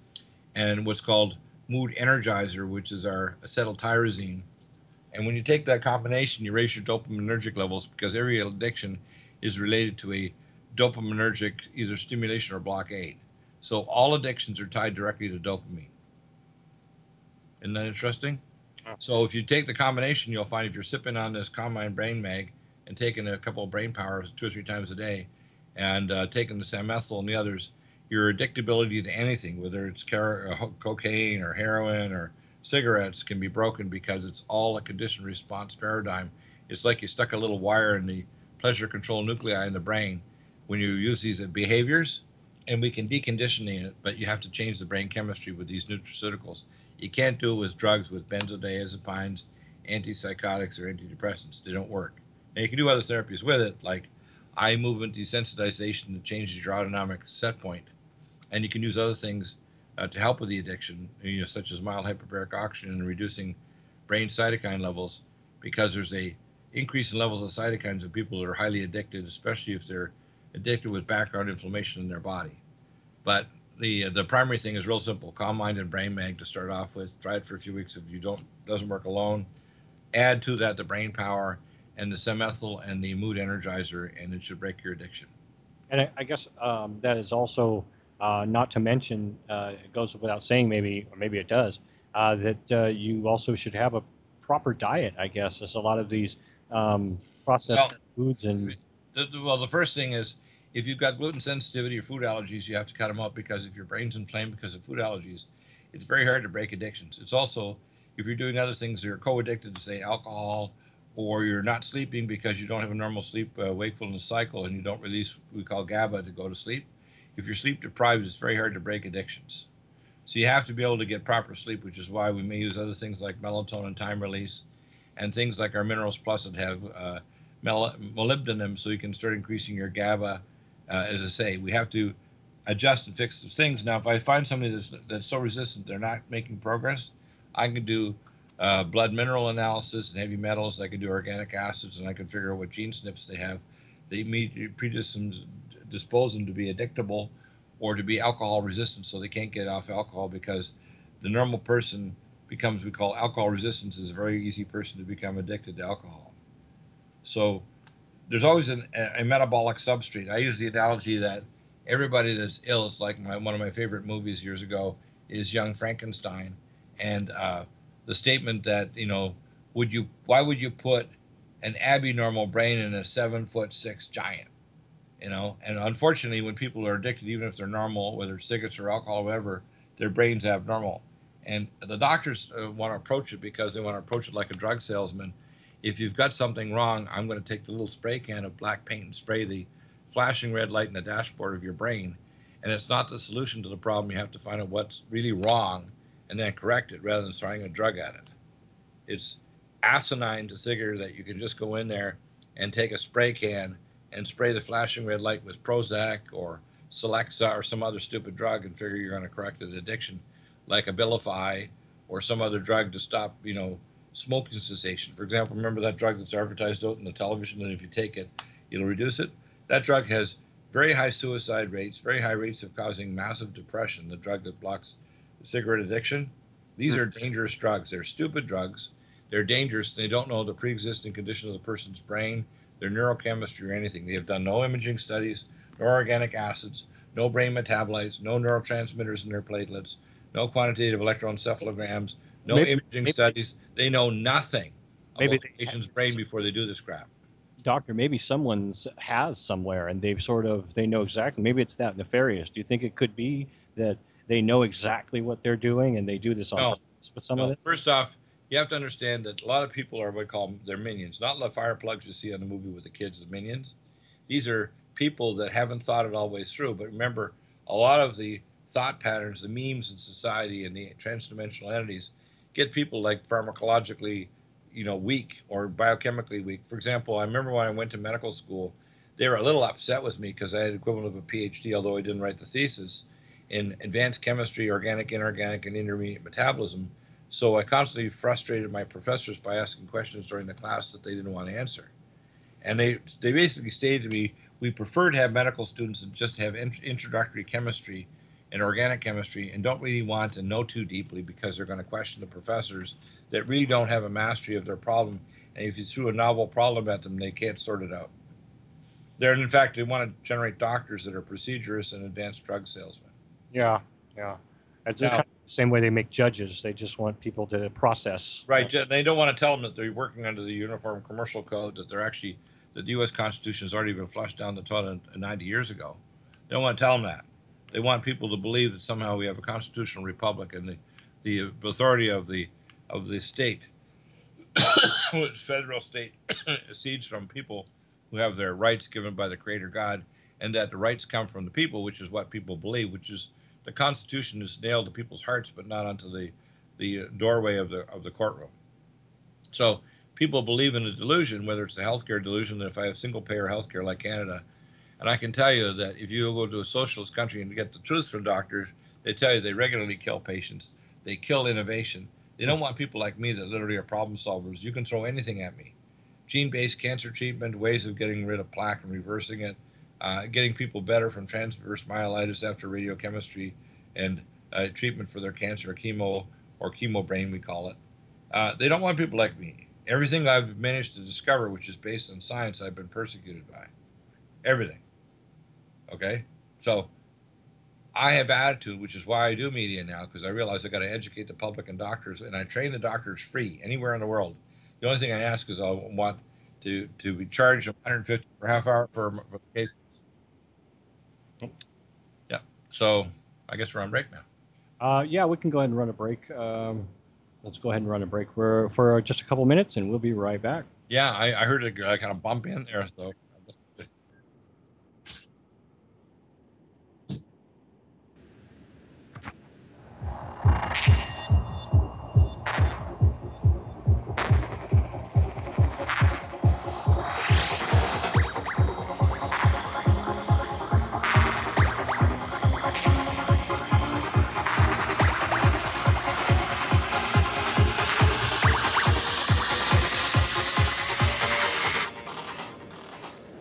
And what's called mood energizer, which is our acetyltyrosine. And when you take that combination, you raise your dopaminergic levels because every addiction is related to a dopaminergic either stimulation or blockade. So all addictions are tied directly to dopamine. Isn't that interesting? So if you take the combination, you'll find if you're sipping on this Calm Mind Brain Mag and taking a couple of brain powers two or three times a day, and uh, taking the Samethyl and the others, your addictability to anything, whether it's car- uh, cocaine or heroin or cigarettes, can be broken because it's all a conditioned response paradigm. It's like you stuck a little wire in the pleasure control nuclei in the brain when you use these behaviors, and we can decondition it, but you have to change the brain chemistry with these nutraceuticals. You can't do it with drugs with benzodiazepines, antipsychotics, or antidepressants. They don't work. Now you can do other therapies with it, like eye movement desensitization that changes your autonomic set point, and you can use other things uh, to help with the addiction, you know, such as mild hyperbaric oxygen and reducing brain cytokine levels, because there's a increase in levels of cytokines in people that are highly addicted, especially if they're addicted with background inflammation in their body. But the the primary thing is real simple: calm mind and brain mag to start off with. Try it for a few weeks. If you don't doesn't work alone, add to that the brain power and the semethyl and the mood energizer, and it should break your addiction. And I, I guess um, that is also uh, not to mention, uh, it goes without saying, maybe, or maybe it does, uh, that uh, you also should have a proper diet, I guess, as a lot of these um, processed foods and. The, the- well, the first thing is if you've got gluten sensitivity or food allergies, you have to cut them out because if your brain's inflamed because of food allergies, it's very hard to break addictions. It's also if you're doing other things that are co-addicted to say alcohol, or you're not sleeping because you don't have a normal sleep uh, wakefulness cycle and you don't release what we call GABA to go to sleep. If you're sleep deprived, it's very hard to break addictions. So you have to be able to get proper sleep, which is why we may use other things like melatonin time release, and things like our Minerals Plus that have uh, molybdenum, so you can start increasing your GABA. Uh, as I say, we have to adjust and fix those things. Now, if I find somebody that's that's so resistant they're not making progress, I can do uh, blood mineral analysis and heavy metals. I can do organic acids, and I can figure out what gene snips they have. They predispose dispose them to be addictable or to be alcohol resistant, so they can't get off alcohol because the normal person becomes we call alcohol resistance is a very easy person to become addicted to alcohol. So there's always an, a, a metabolic substrate. I use the analogy that everybody that's ill, is like my, one of my favorite movies years ago is Young Frankenstein, and uh, the statement that you know, would you why would you put an abnormal brain in a seven foot six giant? You know, and unfortunately, when people are addicted, even if they're normal, whether it's cigarettes or alcohol, or whatever, their brain's abnormal. And the doctors uh, want to approach it because they want to approach it like a drug salesman. If you've got something wrong, I'm going to take the little spray can of black paint and spray the flashing red light in the dashboard of your brain. And it's not the solution to the problem. You have to find out what's really wrong and then correct it rather than throwing a drug at it. It's asinine to figure that you can just go in there and take a spray can and spray the flashing red light with Prozac or Celexa or some other stupid drug and figure you're going to correct an addiction like Abilify or some other drug to stop, you know, smoking cessation. For example, remember that drug that's advertised out in the television that if you take it, it'll reduce it? That drug has very high suicide rates, very high rates of causing massive depression, the drug that blocks cigarette addiction. These are dangerous drugs. They're stupid drugs. They're dangerous. They don't know the pre existing condition of the person's brain, their neurochemistry, or anything. They have done no imaging studies, no organic acids, no brain metabolites, no neurotransmitters in their platelets, no quantitative electroencephalograms, no Maybe- imaging maybe- studies. They know nothing Maybe about the patient's brain before they do this crap. doctor maybe someone's has somewhere and they've sort of they know exactly maybe it's that nefarious do you think it could be that they know exactly what they're doing and they do this on No. purpose with some No, of it First off, you have to understand that a lot of people are what we call their minions, not the fire plugs you see on the movie with the kids, the minions. These are people that haven't thought it all the way through. But remember, a lot of the thought patterns, the memes in society, and the transdimensional entities get people like pharmacologically, you know, weak or biochemically weak. For example, I remember when I went to medical school, they were a little upset with me because I had equivalent of a PhD, although I didn't write the thesis in advanced chemistry, organic, inorganic, and intermediate metabolism. So I constantly frustrated my professors by asking questions during the class that they didn't want to answer. And they they basically stated to me, we prefer to have medical students that just have in- introductory chemistry and organic chemistry and don't really want to know too deeply because they're going to question the professors that really don't have a mastery of their problem. And if you threw a novel problem at them, they can't sort it out. They're, in fact, they want to generate doctors that are procedurists and advanced drug salesmen. Yeah, yeah. It's Now- kind of the same way they make judges. They just want people to process. Right. They don't want to tell them that they're working under the Uniform Commercial Code, that they're actually, that the U.S. Constitution has already been flushed down the toilet 90 years ago. They don't want to tell them that. They want people to believe that somehow we have a constitutional republic and the, the authority of the of the state, which *coughs* federal state, *coughs* seeds from people who have their rights given by the Creator God, and that the rights come from the people, which is what people believe, which is the Constitution is nailed to people's hearts, but not onto the the doorway of the of the courtroom. So people believe in a delusion, whether it's a healthcare delusion that if I have single payer healthcare like Canada, and I can tell you that if you go to a socialist country and get the truth from doctors, they tell you they regularly kill patients, they kill innovation. They don't want people like me that literally are problem solvers. You can throw anything at me. Gene-based cancer treatment, ways of getting rid of plaque and reversing it, uh, getting people better from transverse myelitis after radiochemistry and uh, treatment for their cancer, chemo or chemo brain, we call it. Uh, they don't want people like me. Everything I've managed to discover, which is based on science, I've been persecuted by. Everything. Okay? So I have attitude, which is why I do media now, because I realize I got to educate the public and doctors, and I train the doctors free anywhere in the world. The only thing I ask is I want to to be charged 150 per half hour for, for the case. Yeah. So I guess we're on break now. Uh, yeah, we can go ahead and run a break. Um, let's go ahead and run a break for, for just a couple minutes, and we'll be right back. Yeah, I, I heard it uh, kind of bump in there, though.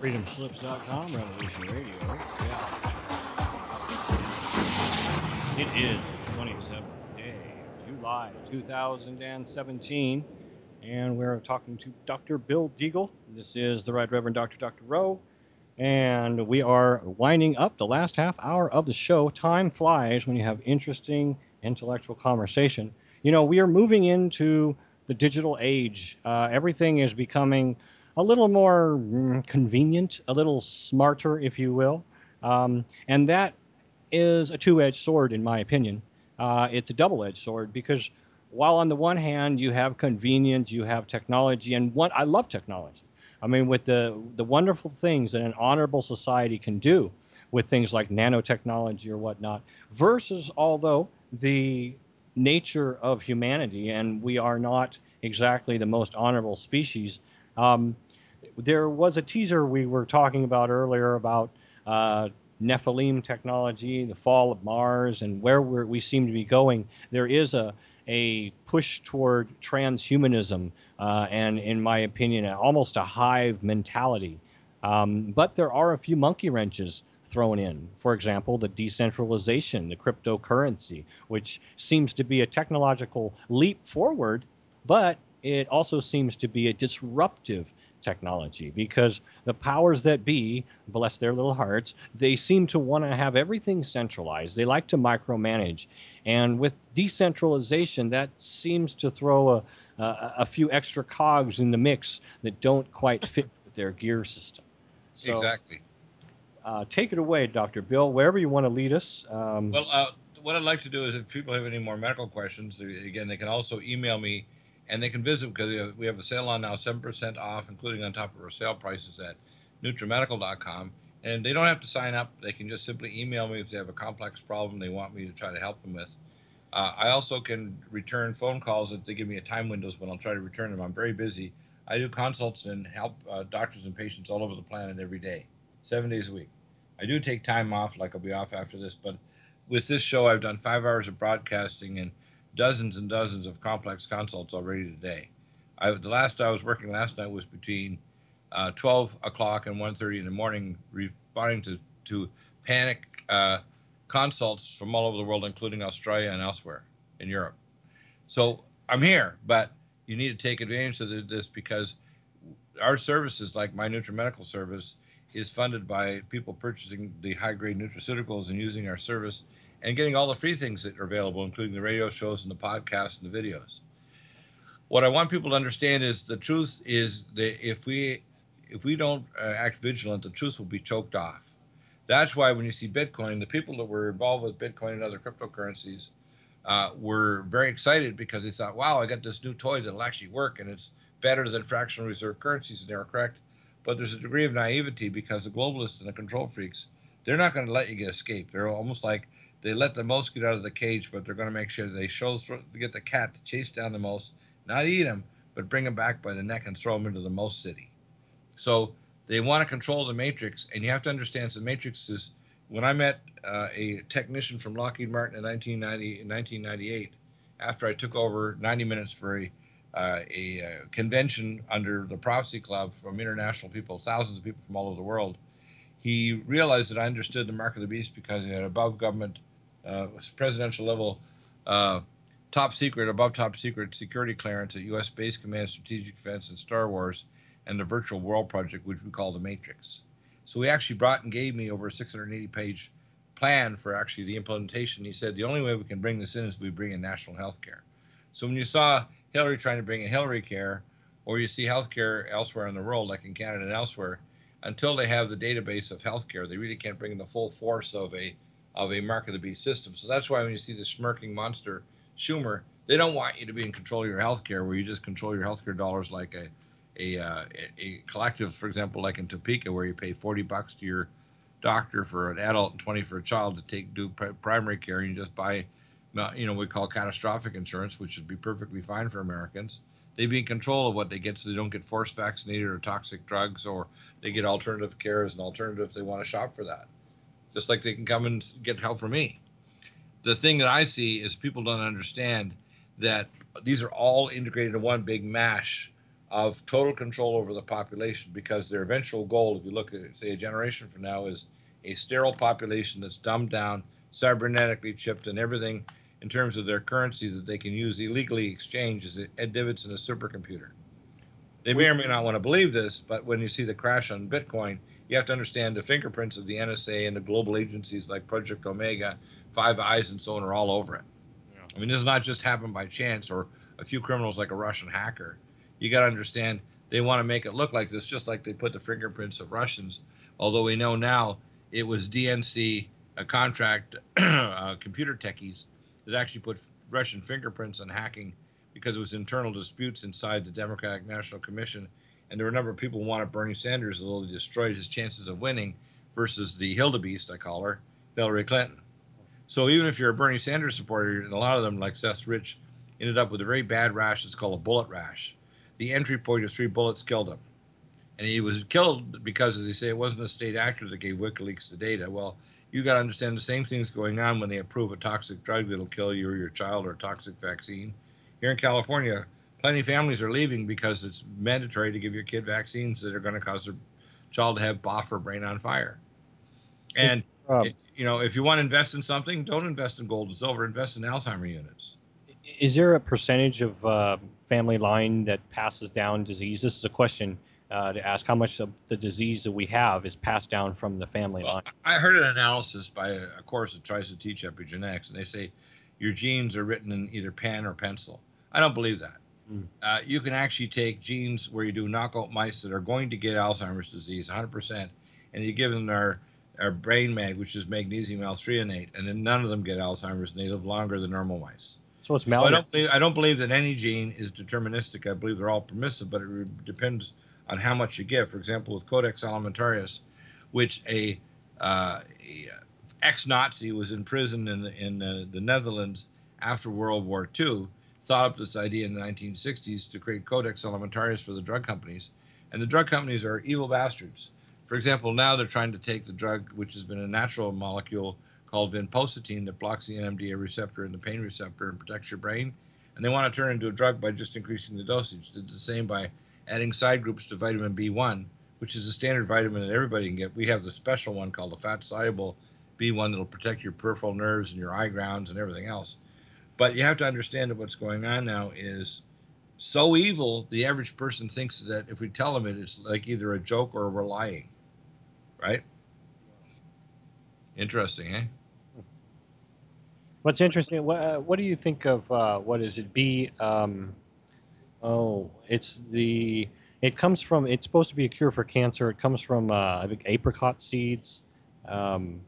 FreedomSlips.com, Revolution Radio. show. It is the 27th day of July 2017, and we're talking to Dr. Bill Deagle. This is the Right Reverend Dr. Dr. Rho, and we are winding up the last half hour of the show. Time flies when you have interesting intellectual conversation. You know, we are moving into the digital age. Uh, everything is becoming a little more mm, convenient, a little smarter, if you will. Um, and that is a two edged sword, in my opinion. Uh, it's a double edged sword because while on the one hand you have convenience, you have technology, and one, I love technology. I mean, with the, the wonderful things that an honorable society can do with things like nanotechnology or whatnot, versus although the nature of humanity, and we are not exactly the most honorable species. Um, there was a teaser we were talking about earlier about uh, Nephilim technology, the fall of Mars, and where we seem to be going. There is a a push toward transhumanism, uh, and in my opinion, almost a hive mentality. Um, but there are a few monkey wrenches thrown in. For example, the decentralization, the cryptocurrency, which seems to be a technological leap forward, but it also seems to be a disruptive technology because the powers that be, bless their little hearts, they seem to want to have everything centralized. They like to micromanage. And with decentralization, that seems to throw a, a, a few extra cogs in the mix that don't quite fit *laughs* with their gear system. So, exactly. Uh, take it away, Dr. Bill, wherever you want to lead us. Um, Well, uh, what I'd like to do is if people have any more medical questions, again, they can also email me and they can visit because we have, a sale on now, seven percent off, including on top of our sale prices at NutriMedical.com. And they don't have to sign up; they can just simply email me if they have a complex problem they want me to try to help them with. Uh, I also can return phone calls if they give me a time windows when I'll try to return them. I'm very busy. I do consults and help uh, doctors and patients all over the planet every day, seven days a week. I do take time off, like I'll be off after this, but with this show, I've done five hours of broadcasting and dozens and dozens of complex consults already today. I, the last I was working last night was between uh, 12 o'clock and 1.30 in the morning, responding to, to panic uh, consults from all over the world, including Australia and elsewhere in Europe. So I'm here, but you need to take advantage of this because our services, like my NutriMedical service, is funded by people purchasing the high grade nutraceuticals and using our service and getting all the free things that are available, including the radio shows and the podcasts and the videos. What I want people to understand is the truth is that if we if we don't uh, act vigilant, the truth will be choked off. That's why when you see Bitcoin, the people that were involved with Bitcoin and other cryptocurrencies uh, were very excited because they thought, "Wow, I got this new toy that'll actually work, and it's better than fractional reserve currencies." And they were correct, but there's a degree of naivety because the globalists and the control freaks, they're not going to let you get escape. They're almost like they let the mouse get out of the cage, but they're going to make sure they show get the cat to chase down the mouse, not eat him, but bring him back by the neck and throw him into the mouse city. So they want to control the matrix, and you have to understand the matrix is. When I met uh, a technician from Lockheed Martin in 1990, 1998, after I took over 90 minutes for a uh, a uh, convention under the Prophecy Club from international people, thousands of people from all over the world, he realized that I understood the mark of the beast because he had above government, uh, presidential level, uh, top secret, above top secret security clearance at U.S. Space Command, Strategic Defense, and Star Wars, and the Virtual World Project, which we call the Matrix. So he actually brought and gave me over a 680 page plan for actually the implementation. He said the only way we can bring this in is we bring in national health care. So when you saw Hillary trying to bring in Hillary care, or you see healthcare elsewhere in the world, like in Canada and elsewhere, until they have the database of healthcare, they really can't bring in the full force of a of a mark of the beast system. So that's why when you see the smirking monster Schumer, they don't want you to be in control of your healthcare, where you just control your healthcare dollars like a a, uh, a collective, for example, like in Topeka, where you pay 40 bucks to your doctor for an adult and 20 for a child to take do primary care, and you just buy you know, we call catastrophic insurance, which would be perfectly fine for Americans. They'd be in control of what they get so they don't get forced vaccinated or toxic drugs, or they get alternative care as an alternative if they want to shop for that. Just like they can come and get help from me. The thing that I see is people don't understand that these are all integrated in one big mash of total control over the population because their eventual goal, if you look at, say, a generation from now, is a sterile population that's dumbed down, cybernetically chipped, and everything in terms of their currencies that they can use illegally exchange as Ed Divots in a supercomputer. They may or may not want to believe this, but when you see the crash on Bitcoin, you have to understand the fingerprints of the NSA and the global agencies like Project Omega, Five Eyes, and so on are all over it. Yeah. I mean, this does not just happen by chance or a few criminals like a Russian hacker. You got to understand they want to make it look like this, just like they put the fingerprints of Russians. Although we know now it was DNC, a contract, *clears throat* uh, computer techies that actually put Russian fingerprints on hacking because it was internal disputes inside the Democratic National Commission. And there were a number of people who wanted Bernie Sanders, although he destroyed his chances of winning, versus the Hildebeest, I call her, Hillary Clinton. So even if you're a Bernie Sanders supporter, and a lot of them, like Seth Rich, ended up with a very bad rash that's called a bullet rash. The entry point of three bullets killed him. And he was killed because, as they say, it wasn't a state actor that gave WikiLeaks the data. Well, you got to understand the same thing's going on when they approve a toxic drug that'll kill you or your child or a toxic vaccine. Here in California, plenty of families are leaving because it's mandatory to give your kid vaccines that are going to cause their child to have BOF or brain on fire. And um, you know, if you want to invest in something, don't invest in gold and silver. Invest in Alzheimer units. Is there a percentage of uh, family line that passes down disease? This is a question uh, to ask how much of the disease that we have is passed down from the family well, line. I heard an analysis by a, a course that tries to teach epigenetics, and they say your genes are written in either pen or pencil. I don't believe that. Mm. Uh, you can actually take genes where you do knockout mice that are going to get Alzheimer's disease 100%, and you give them their, their brain mag, which is magnesium L-threonate, and then none of them get Alzheimer's, and they live longer than normal mice. So it's So I don't believe I don't believe that any gene is deterministic. I believe they're all permissive, but it re- depends on how much you give. For example, with Codex Alimentarius, which a, uh, a ex-Nazi was in prison in in uh, the Netherlands after World War II, thought up this idea in the 1960s to create Codex Alimentarius for the drug companies, and the drug companies are evil bastards. For example, now they're trying to take the drug, which has been a natural molecule called vinpocetine that blocks the NMDA receptor and the pain receptor and protects your brain. And they want to turn it into a drug by just increasing the dosage. Did the same by adding side groups to vitamin B1, which is a standard vitamin that everybody can get. We have the special one called the fat soluble B1 that'll protect your peripheral nerves and your eye grounds and everything else. But you have to understand that what's going on now is so evil, the average person thinks that if we tell them it, it's like either a joke or we're lying. Right? Interesting, eh? What's interesting? What, uh, what do you think of uh, what is it? B. Um, oh, it's the. It comes from. It's supposed to be a cure for cancer. It comes from uh, I think apricot seeds. Um,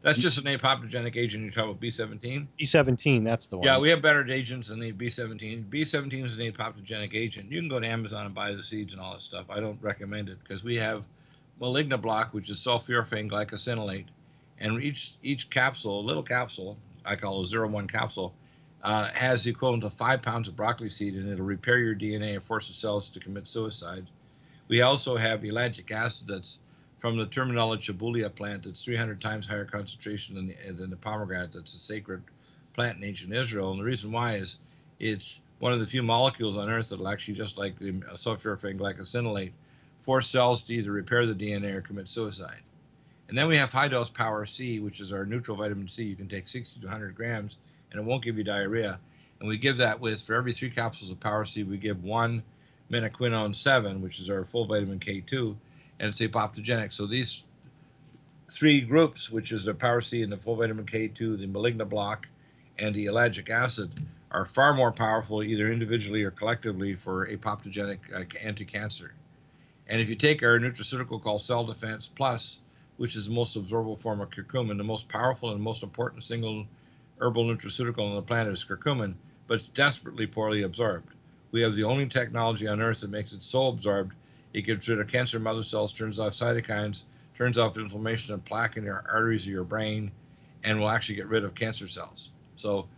That's just an apoptogenic agent. You're talking about B17? B17. That's the one. Yeah, we have better agents than the B17. B17 is an apoptogenic agent. You can go to Amazon and buy the seeds and all that stuff. I don't recommend it because we have malignoblock, which is sulforaphane glycosylate, and each each capsule, little capsule, I call it a zero one capsule, uh, has the equivalent of five pounds of broccoli seed, and it'll repair your DNA and force the cells to commit suicide. We also have ellagic acid that's from the Terminalia chebula plant that's 300 times higher concentration than the, than the pomegranate that's a sacred plant in ancient Israel. And the reason why is it's one of the few molecules on Earth that'll actually, just like the sulforaphane glycosylate, force cells to either repair the DNA or commit suicide. And then we have high dose power C, which is our neutral vitamin C. You can take 60 to 100 grams and it won't give you diarrhea. And we give that with, for every three capsules of power C, we give one menaquinone 7, which is our full vitamin K2, and it's apoptogenic. So these three groups, which is the power and the full vitamin K2, the malignant block, and the ellagic acid, are far more powerful either individually or collectively for apoptogenic uh, anti-cancer. And if you take our nutraceutical called Cell Defense Plus, which is the most absorbable form of curcumin, the most powerful and most important single herbal nutraceutical on the planet is curcumin, but it's desperately poorly absorbed. We have the only technology on earth that makes it so absorbed it gets rid of cancer mother cells, turns off cytokines, turns off inflammation and plaque in your arteries of your brain, and will actually get rid of cancer cells. So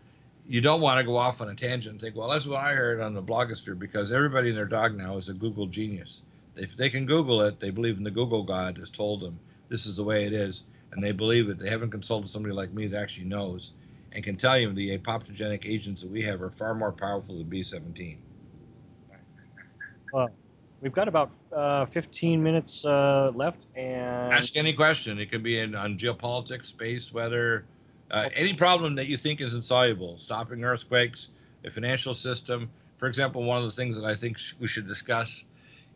you don't want to go off on a tangent and think, well, that's what I heard on the blogosphere, because everybody and their dog now is a Google genius. If they can Google it, they believe in the Google God has told them this is the way it is, and they believe it. They haven't consulted somebody like me that actually knows and can tell you the apoptogenic agents that we have are far more powerful than B17. Uh, we've got about uh, 15 minutes uh, left, and Ask any question. It can be in, on geopolitics, space, weather, uh, any problem that you think is insoluble, stopping earthquakes, the financial system. For example, one of the things that I think sh- we should discuss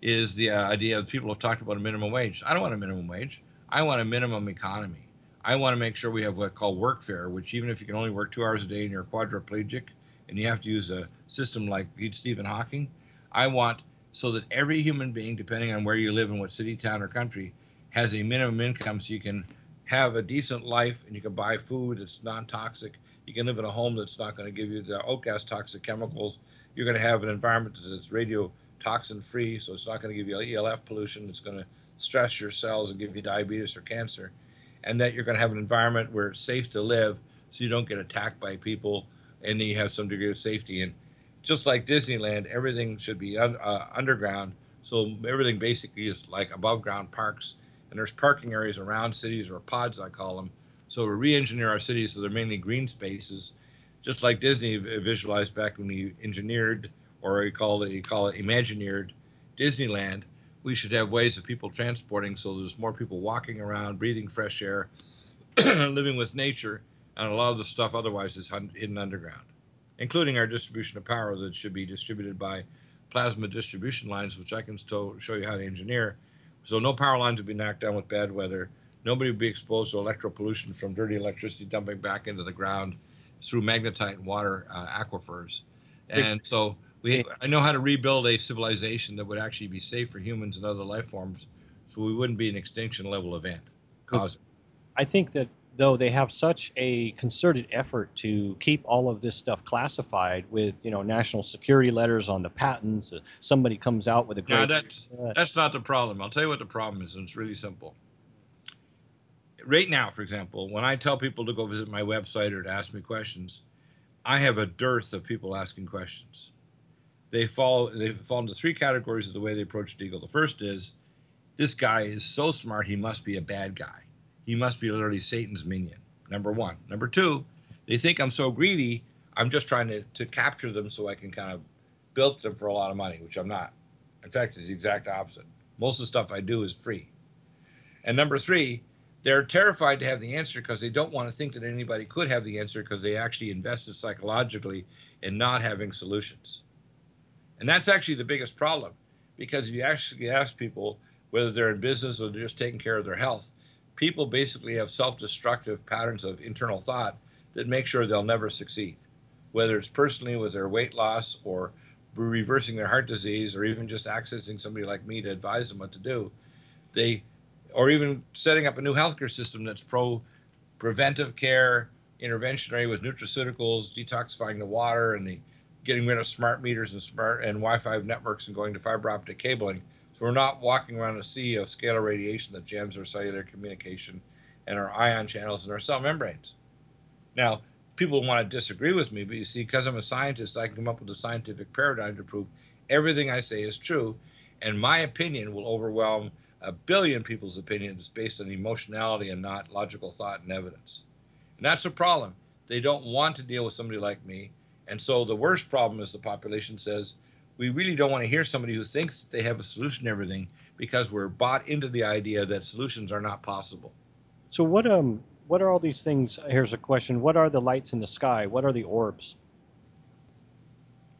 is the uh, idea that people have talked about a minimum wage. I don't want a minimum wage. I want a minimum economy. I want to make sure we have what called workfare, which even if you can only work two hours a day and you're quadriplegic and you have to use a system like Stephen Hawking, I want so that every human being, depending on where you live in what city, town, or country, has a minimum income so you can have a decent life and you can buy food that's non-toxic. You can live in a home that's not going to give you the outgas toxic chemicals. You're going to have an environment that's radio toxin free, so it's not going to give you ELF pollution. It's going to stress your cells and give you diabetes or cancer. And that you're going to have an environment where it's safe to live so you don't get attacked by people and you have some degree of safety. And just like Disneyland, everything should be un, uh, underground. So everything basically is like above ground parks. And there's parking areas around cities or pods, I call them. So we re-engineer our cities so they're mainly green spaces, just like Disney visualized back when he engineered, or he called it, he call it imagineered Disneyland. We should have ways of people transporting so there's more people walking around, breathing fresh air, *clears throat* living with nature, and a lot of the stuff otherwise is hidden underground including our distribution of power that should be distributed by plasma distribution lines, which I can still show you how to engineer. So no power lines would be knocked down with bad weather. Nobody would be exposed to electro pollution from dirty electricity dumping back into the ground through magnetite and water uh, aquifers. And so we, I know how to rebuild a civilization that would actually be safe for humans and other life forms, so we wouldn't be an extinction level event causing. I think that though they have such a concerted effort to keep all of this stuff classified with you know national security letters on the patents. Uh, somebody comes out with a great. that's, that's not the problem. I'll tell you what the problem is, and it's really simple. Right now, for example, when I tell people to go visit my website or to ask me questions, I have a dearth of people asking questions. They fall they fall into three categories of the way they approach Deagle. The first is this guy is so smart he must be a bad guy. He must be literally Satan's minion. Number one. Number two, they think I'm so greedy, I'm just trying to, to capture them so I can kind of build them for a lot of money, which I'm not. In fact, it's the exact opposite. Most of the stuff I do is free. And number three, they're terrified to have the answer because they don't want to think that anybody could have the answer because they actually invested psychologically in not having solutions. And that's actually the biggest problem because if you actually ask people whether they're in business or they're just taking care of their health, people basically have self destructive patterns of internal thought that make sure they'll never succeed, whether it's personally with their weight loss or reversing their heart disease or even just accessing somebody like me to advise them what to do. They or even setting up a new healthcare system that's pro preventive care, interventionary with nutraceuticals, detoxifying the water, and the getting rid of smart meters and smart and Wi-Fi networks and going to fiber optic cabling. So we're not walking around a sea of scalar radiation that jams our cellular communication and our ion channels and our cell membranes. Now, people want to disagree with me, but you see, because I'm a scientist, I can come up with a scientific paradigm to prove everything I say is true, and my opinion will overwhelm a billion people's opinions based on emotionality and not logical thought and evidence. And that's a problem. They don't want to deal with somebody like me. And so the worst problem is the population says, we really don't want to hear somebody who thinks that they have a solution to everything because we're bought into the idea that solutions are not possible. So what um what are all these things? Here's a question. What are the lights in the sky? What are the orbs?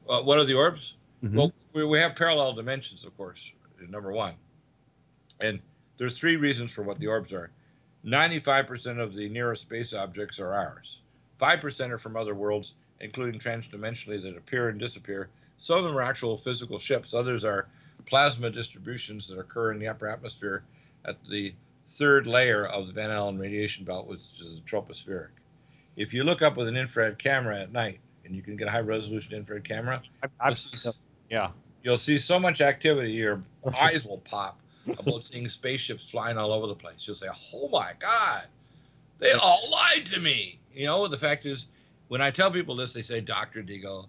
Uh, what are the orbs? Mhm. Well, we, we have parallel dimensions, of course, number one. And there's three reasons for what the orbs are. 95% of the nearest space objects are ours. 5% are from other worlds, including transdimensionally that appear and disappear. Some of them are actual physical ships. Others are plasma distributions that occur in the upper atmosphere at the third layer of the Van Allen radiation belt, which is the tropospheric. If you look up with an infrared camera at night, and you can get a high resolution infrared camera, I've you'll see, yeah. you'll see so much activity, your *laughs* eyes will pop about seeing spaceships flying all over the place. You'll say, "Oh my God, they all lied to me." You know, the fact is, when I tell people this, they say, "Doctor Deagle,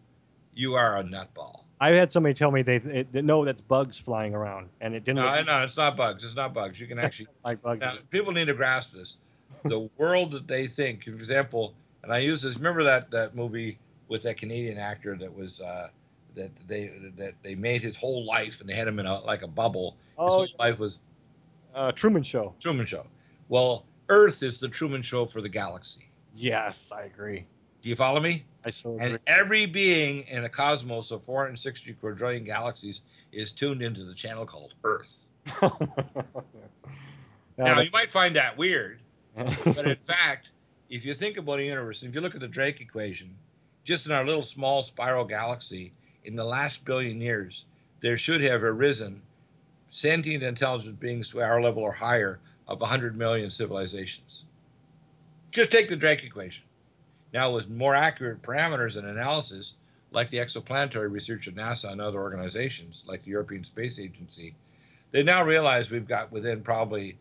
you are a nutball." I had somebody tell me they, they, they know that's bugs flying around, and it didn't. No, look no, it's not bugs. It's not bugs. You can *laughs* actually like bugs. Now, people need to grasp this. The *laughs* world that they think, for example, and I use this. Remember that that movie with that Canadian actor that was uh, that they that they made his whole life and they had him in a like a bubble. His Oh, whole life was uh, Truman Show. Truman Show. Well, Earth is the Truman Show for the galaxy. Yes, I agree. Do you follow me? I so agree. And every being in a cosmos of 460 quadrillion galaxies is tuned into the channel called Earth. *laughs* Now, you might find that weird, but in *laughs* fact, if you think about a universe, if you look at the Drake equation, just in our little small spiral galaxy, in the last billion years, there should have arisen sentient intelligent beings to our level or higher of 100 million civilizations. Just take the Drake equation. Now, with more accurate parameters and analysis, like the exoplanetary research at NASA and other organizations, like the European Space Agency, they now realize we've got within probably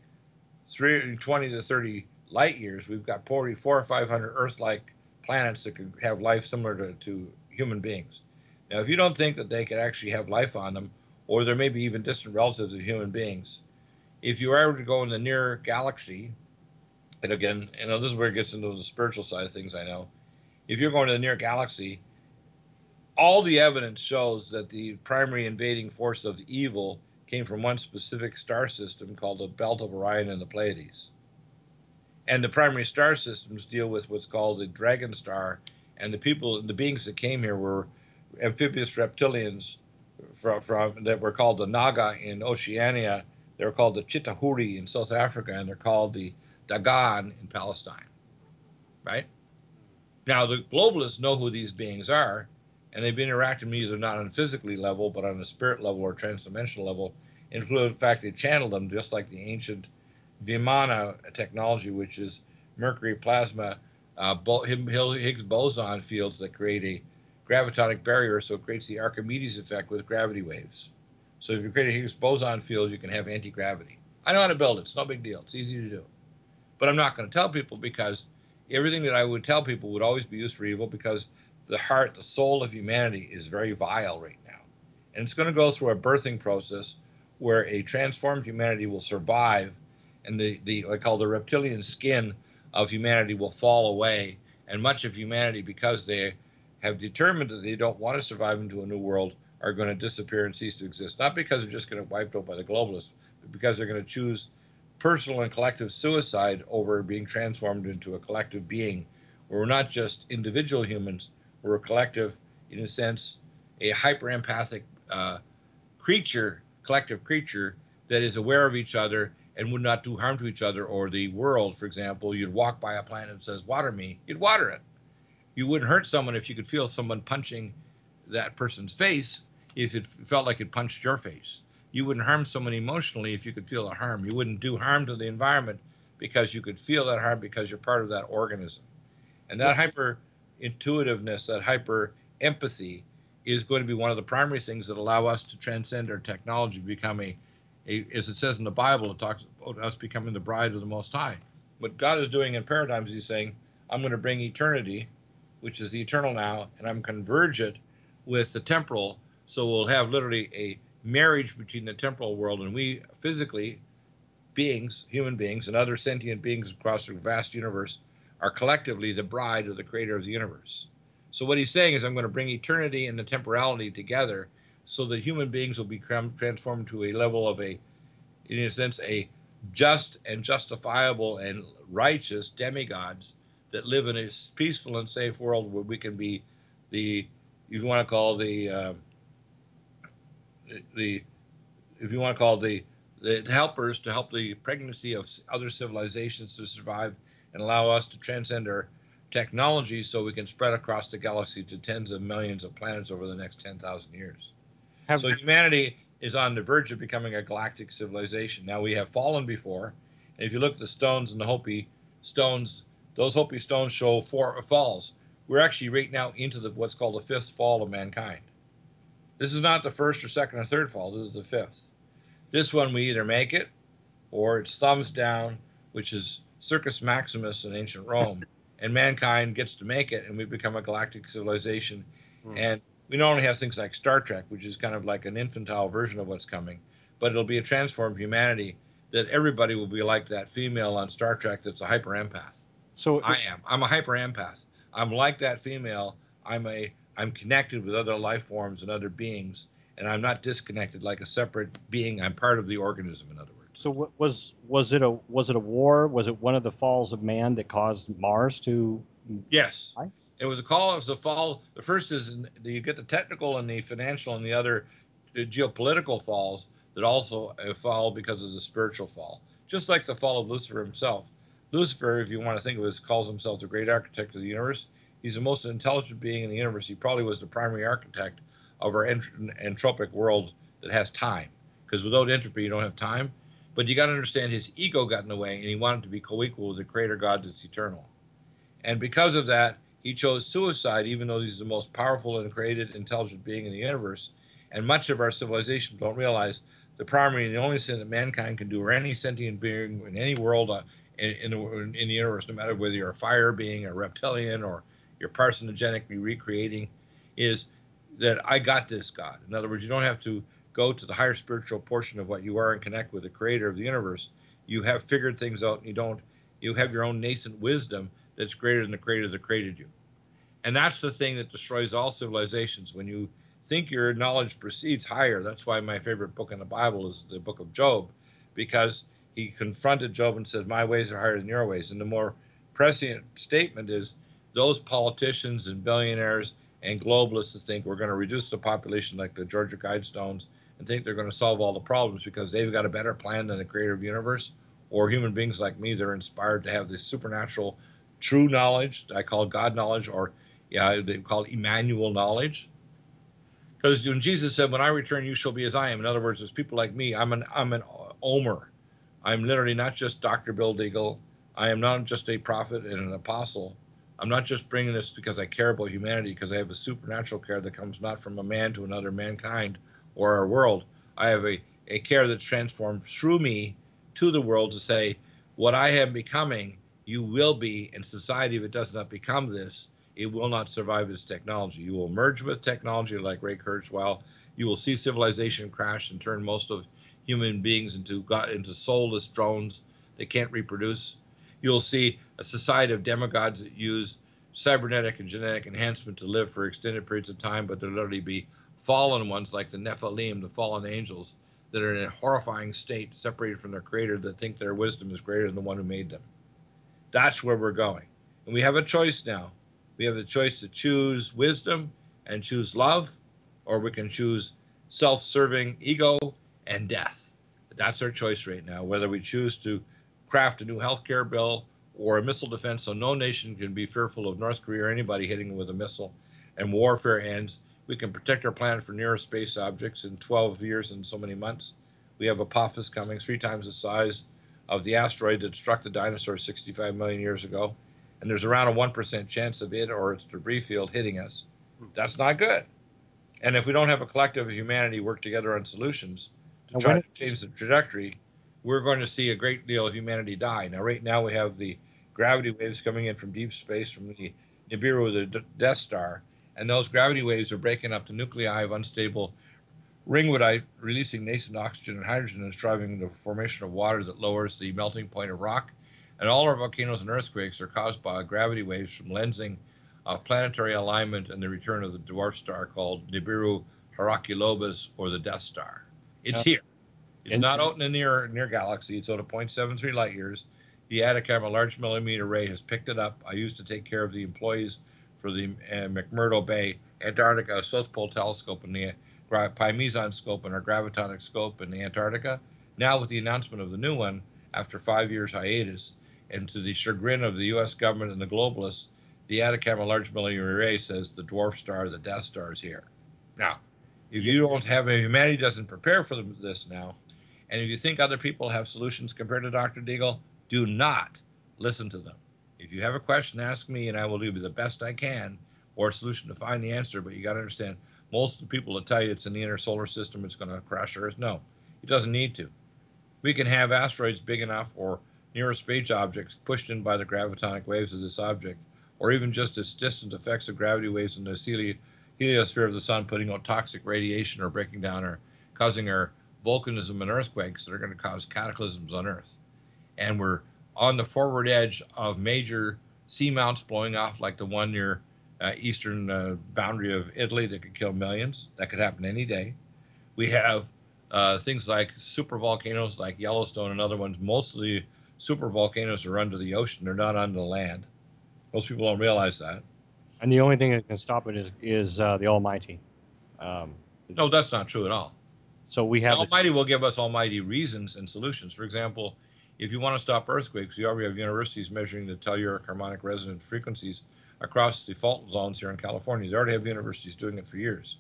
three, 20 to 30 light years, we've got probably four or 500 Earth like planets that could have life similar to, to human beings. Now, if you don't think that they could actually have life on them, or there may be even distant relatives of human beings, if you are to go in the near galaxy, and again, you know, this is where it gets into the spiritual side of things, I know. If you're going to the near galaxy, all the evidence shows that the primary invading force of evil came from one specific star system called the Belt of Orion and the Pleiades. And the primary star systems deal with what's called the Dragon Star, and the people, the beings that came here were amphibious reptilians from, from that were called the Naga in Oceania. They were called the Chitauri in South Africa, and they're called the Dagan in Palestine. Right? Now the globalists know who these beings are, and they've been interacting with either not on a physically level, but on a spirit level or transdimensional level. Including the fact they channeled them just like the ancient Vimana technology, which is mercury plasma uh, Higgs boson fields that create a gravitonic barrier, so it creates the Archimedes effect with gravity waves. So if you create a Higgs boson field, you can have anti gravity. I know how to build it. It's no big deal. It's easy to do. But I'm not going to tell people because everything that I would tell people would always be used for evil because the heart, the soul of humanity is very vile right now. And it's going to go through a birthing process where a transformed humanity will survive and the, the I call the reptilian skin of humanity will fall away. And much of humanity, because they have determined that they don't want to survive into a new world, are going to disappear and cease to exist. Not because they're just going to be wiped out by the globalists, but because they're going to choose personal and collective suicide over being transformed into a collective being where we're not just individual humans, we're a collective, in a sense, a hyper empathic uh, creature, collective creature that is aware of each other and would not do harm to each other or the world. For example, you'd walk by a plant and says, "Water me," you'd water it. You wouldn't hurt someone if you could feel someone punching that person's face if it felt like it punched your face. You wouldn't harm someone emotionally if you could feel the harm. You wouldn't do harm to the environment because you could feel that harm because you're part of that organism. And that hyper intuitiveness, that hyper empathy, is going to be one of the primary things that allow us to transcend our technology, become a a, as it says in the Bible, it talks about us becoming the bride of the Most High. What God is doing in paradigms, He's saying, I'm going to bring eternity, which is the eternal now, and I'm converge it with the temporal. So we'll have literally a marriage between the temporal world and we physically beings, human beings, and other sentient beings across the vast universe are collectively the bride of the creator of the universe. So what he's saying is, I'm going to bring eternity and the temporality together so that human beings will become transformed to a level of a, in a sense, a just and justifiable and righteous demigods that live in a peaceful and safe world where we can be the, you want to call the, uh, the, if you want to call the, the helpers to help the pregnancy of other civilizations to survive and allow us to transcend our technology so we can spread across the galaxy to tens of millions of planets over the next 10,000 years. Have so humanity is on the verge of becoming a galactic civilization. Now we have fallen before, and if you look at the stones and the Hopi stones, those Hopi stones show four falls. We're actually right now into the what's called the fifth fall of mankind. This is not the first or second or third fall. This is the fifth. This one we either make it, or it's thumbs down, which is Circus Maximus in ancient Rome, *laughs* and mankind gets to make it, and we become a galactic civilization. Mm. And we not only have things like Star Trek, which is kind of like an infantile version of what's coming, but it'll be a transformed humanity that everybody will be like that female on Star Trek that's a hyper empath. So I am. I'm a hyper empath. I'm like that female. I'm a I'm connected with other life forms and other beings, and I'm not disconnected like a separate being. I'm part of the organism, in other words. So was was it a was it a war? Was it one of the falls of man that caused Mars to? Yes. Die? it was a call. It was a fall. The first is you get the technical and the financial, and the other the geopolitical falls that also uh, fall because of the spiritual fall. Just like the fall of Lucifer himself. Lucifer, if you want to think of it, calls himself the great architect of the universe. He's the most intelligent being in the universe. He probably was the primary architect of our ent- entropic world that has time. Because without entropy, you don't have time. But you got to understand his ego got in the way, and he wanted to be co-equal with the Creator God that's eternal. And because of that, he chose suicide, even though he's the most powerful and created intelligent being in the universe. And much of our civilization don't realize the primary and the only sin that mankind can do, or any sentient being in any world uh, in, in, the, in the universe, no matter whether you're a fire being, a reptilian, or you're parthenogenically recreating, is that I got this, God. In other words, you don't have to go to the higher spiritual portion of what you are and connect with the creator of the universe. You have figured things out and you don't, you have your own nascent wisdom that's greater than the creator that created you. And that's the thing that destroys all civilizations. When you think your knowledge proceeds higher, that's why my favorite book in the Bible is the book of Job, because he confronted Job and said, My ways are higher than your ways. And the more prescient statement is those politicians and billionaires and globalists that think we're going to reduce the population like the Georgia Guidestones and think they're going to solve all the problems because they've got a better plan than the creator of the universe, or human beings like me, they're inspired to have this supernatural true knowledge. I call God knowledge, or yeah, they call it Emmanuel knowledge. Because when Jesus said, "When I return, you shall be as I am," in other words, there's people like me. I'm an I'm an Omer. I'm literally not just Dr. Bill Deagle I am not just a prophet and an apostle. I'm not just bringing this because I care about humanity, because I have a supernatural care that comes not from a man to another mankind or our world. I have a, a care that's transformed through me to the world to say, what I am becoming, you will be, and society, if it does not become this, it will not survive its technology. You will merge with technology like Ray Kurzweil. You will see civilization crash and turn most of human beings into got into soulless drones that can't reproduce. You'll see a society of demigods that use cybernetic and genetic enhancement to live for extended periods of time, but there'll literally be fallen ones like the Nephilim, the fallen angels, that are in a horrifying state, separated from their creator, that think their wisdom is greater than the one who made them. That's where we're going. And we have a choice now. We have the choice to choose wisdom and choose love, or we can choose self serving ego and death. That's our choice right now, whether we choose to craft a new healthcare bill or a missile defense so no nation can be fearful of North Korea or anybody hitting them with a missile and warfare ends. We can protect our planet from near space objects in 12 years and so many months. We have Apophis coming, three times the size of the asteroid that struck the dinosaurs 65 million years ago. And there's around a 1% chance of it or its debris field hitting us. That's not good. And if we don't have a collective of humanity work together on solutions to And try to change the trajectory, we're going to see a great deal of humanity die. Now, right now, we have the gravity waves coming in from deep space from the Nibiru, the D- Death Star, and those gravity waves are breaking up the nuclei of unstable ringwoodite, releasing nascent oxygen and hydrogen, and is driving the formation of water that lowers the melting point of rock. And all our volcanoes and earthquakes are caused by gravity waves from lensing of planetary alignment and the return of the dwarf star called Nibiru Hercolubus or the Death Star. It's Yeah. here. It's And- not out in the near near galaxy. It's out at 0.73 light years. The Atacama Large Millimeter Array has picked it up. I used to take care of the employees for the uh, McMurdo Bay Antarctica South Pole Telescope and the Pi scope and our gravitonic scope in the Antarctica. Now, with the announcement of the new one after five years hiatus, and to the chagrin of the U.S. government and the globalists, the Atacama Large Millimeter Array says the dwarf star, the Death Star, is here. Now, if you don't have if humanity doesn't prepare for this now, and if you think other people have solutions compared to Dr. Deagle, do not listen to them. If you have a question, ask me, and I will do the best I can or a solution to find the answer. But you got to understand, most of the people that tell you it's in the inner solar system, it's going to crash Earth. No, it doesn't need to. We can have asteroids big enough or near space objects pushed in by the gravitonic waves of this object, or even just its distant effects of gravity waves in the heliosphere of the sun, putting out toxic radiation or breaking down or causing our volcanism and earthquakes that are going to cause cataclysms on Earth. And we're on the forward edge of major seamounts blowing off, like the one near uh, eastern uh, boundary of Italy that could kill millions. That could happen any day. We have uh, things like super volcanoes like Yellowstone and other ones. Most of the super volcanoes are under the ocean, they're not under the land. Most people don't realize that. And the only thing that can stop it is is uh, the Almighty. Um, No, that's not true at all. So we have The Almighty will give us almighty reasons and solutions. For example, if you want to stop earthquakes, you already have universities measuring the telluric harmonic resonant frequencies across the fault zones here in California. They already have universities doing it for years.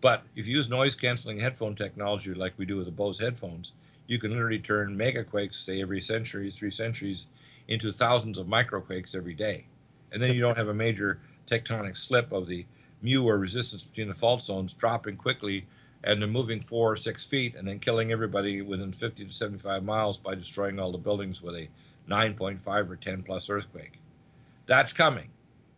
But if you use noise canceling headphone technology like we do with the Bose headphones, you can literally turn megaquakes, say every century, three centuries, into thousands of microquakes every day. And then you don't have a major tectonic slip of the mu or resistance between the fault zones dropping quickly and they're moving four or six feet and then killing everybody within 50 to 75 miles by destroying all the buildings with a 9.5 or 10 plus earthquake. That's coming.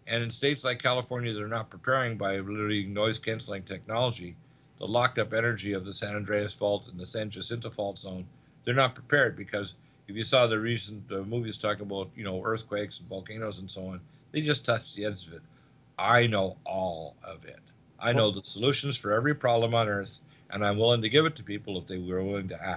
And in states like California that are not preparing by literally noise canceling technology, the locked up energy of the San Andreas Fault and the San Jacinto Fault Zone, they're not prepared because if you saw the recent uh, movies talking about, you know, earthquakes and volcanoes and so on, they just touched the edge of it. I know all of it. I know the solutions for every problem on earth, and I'm willing to give it to people if they were willing to ask.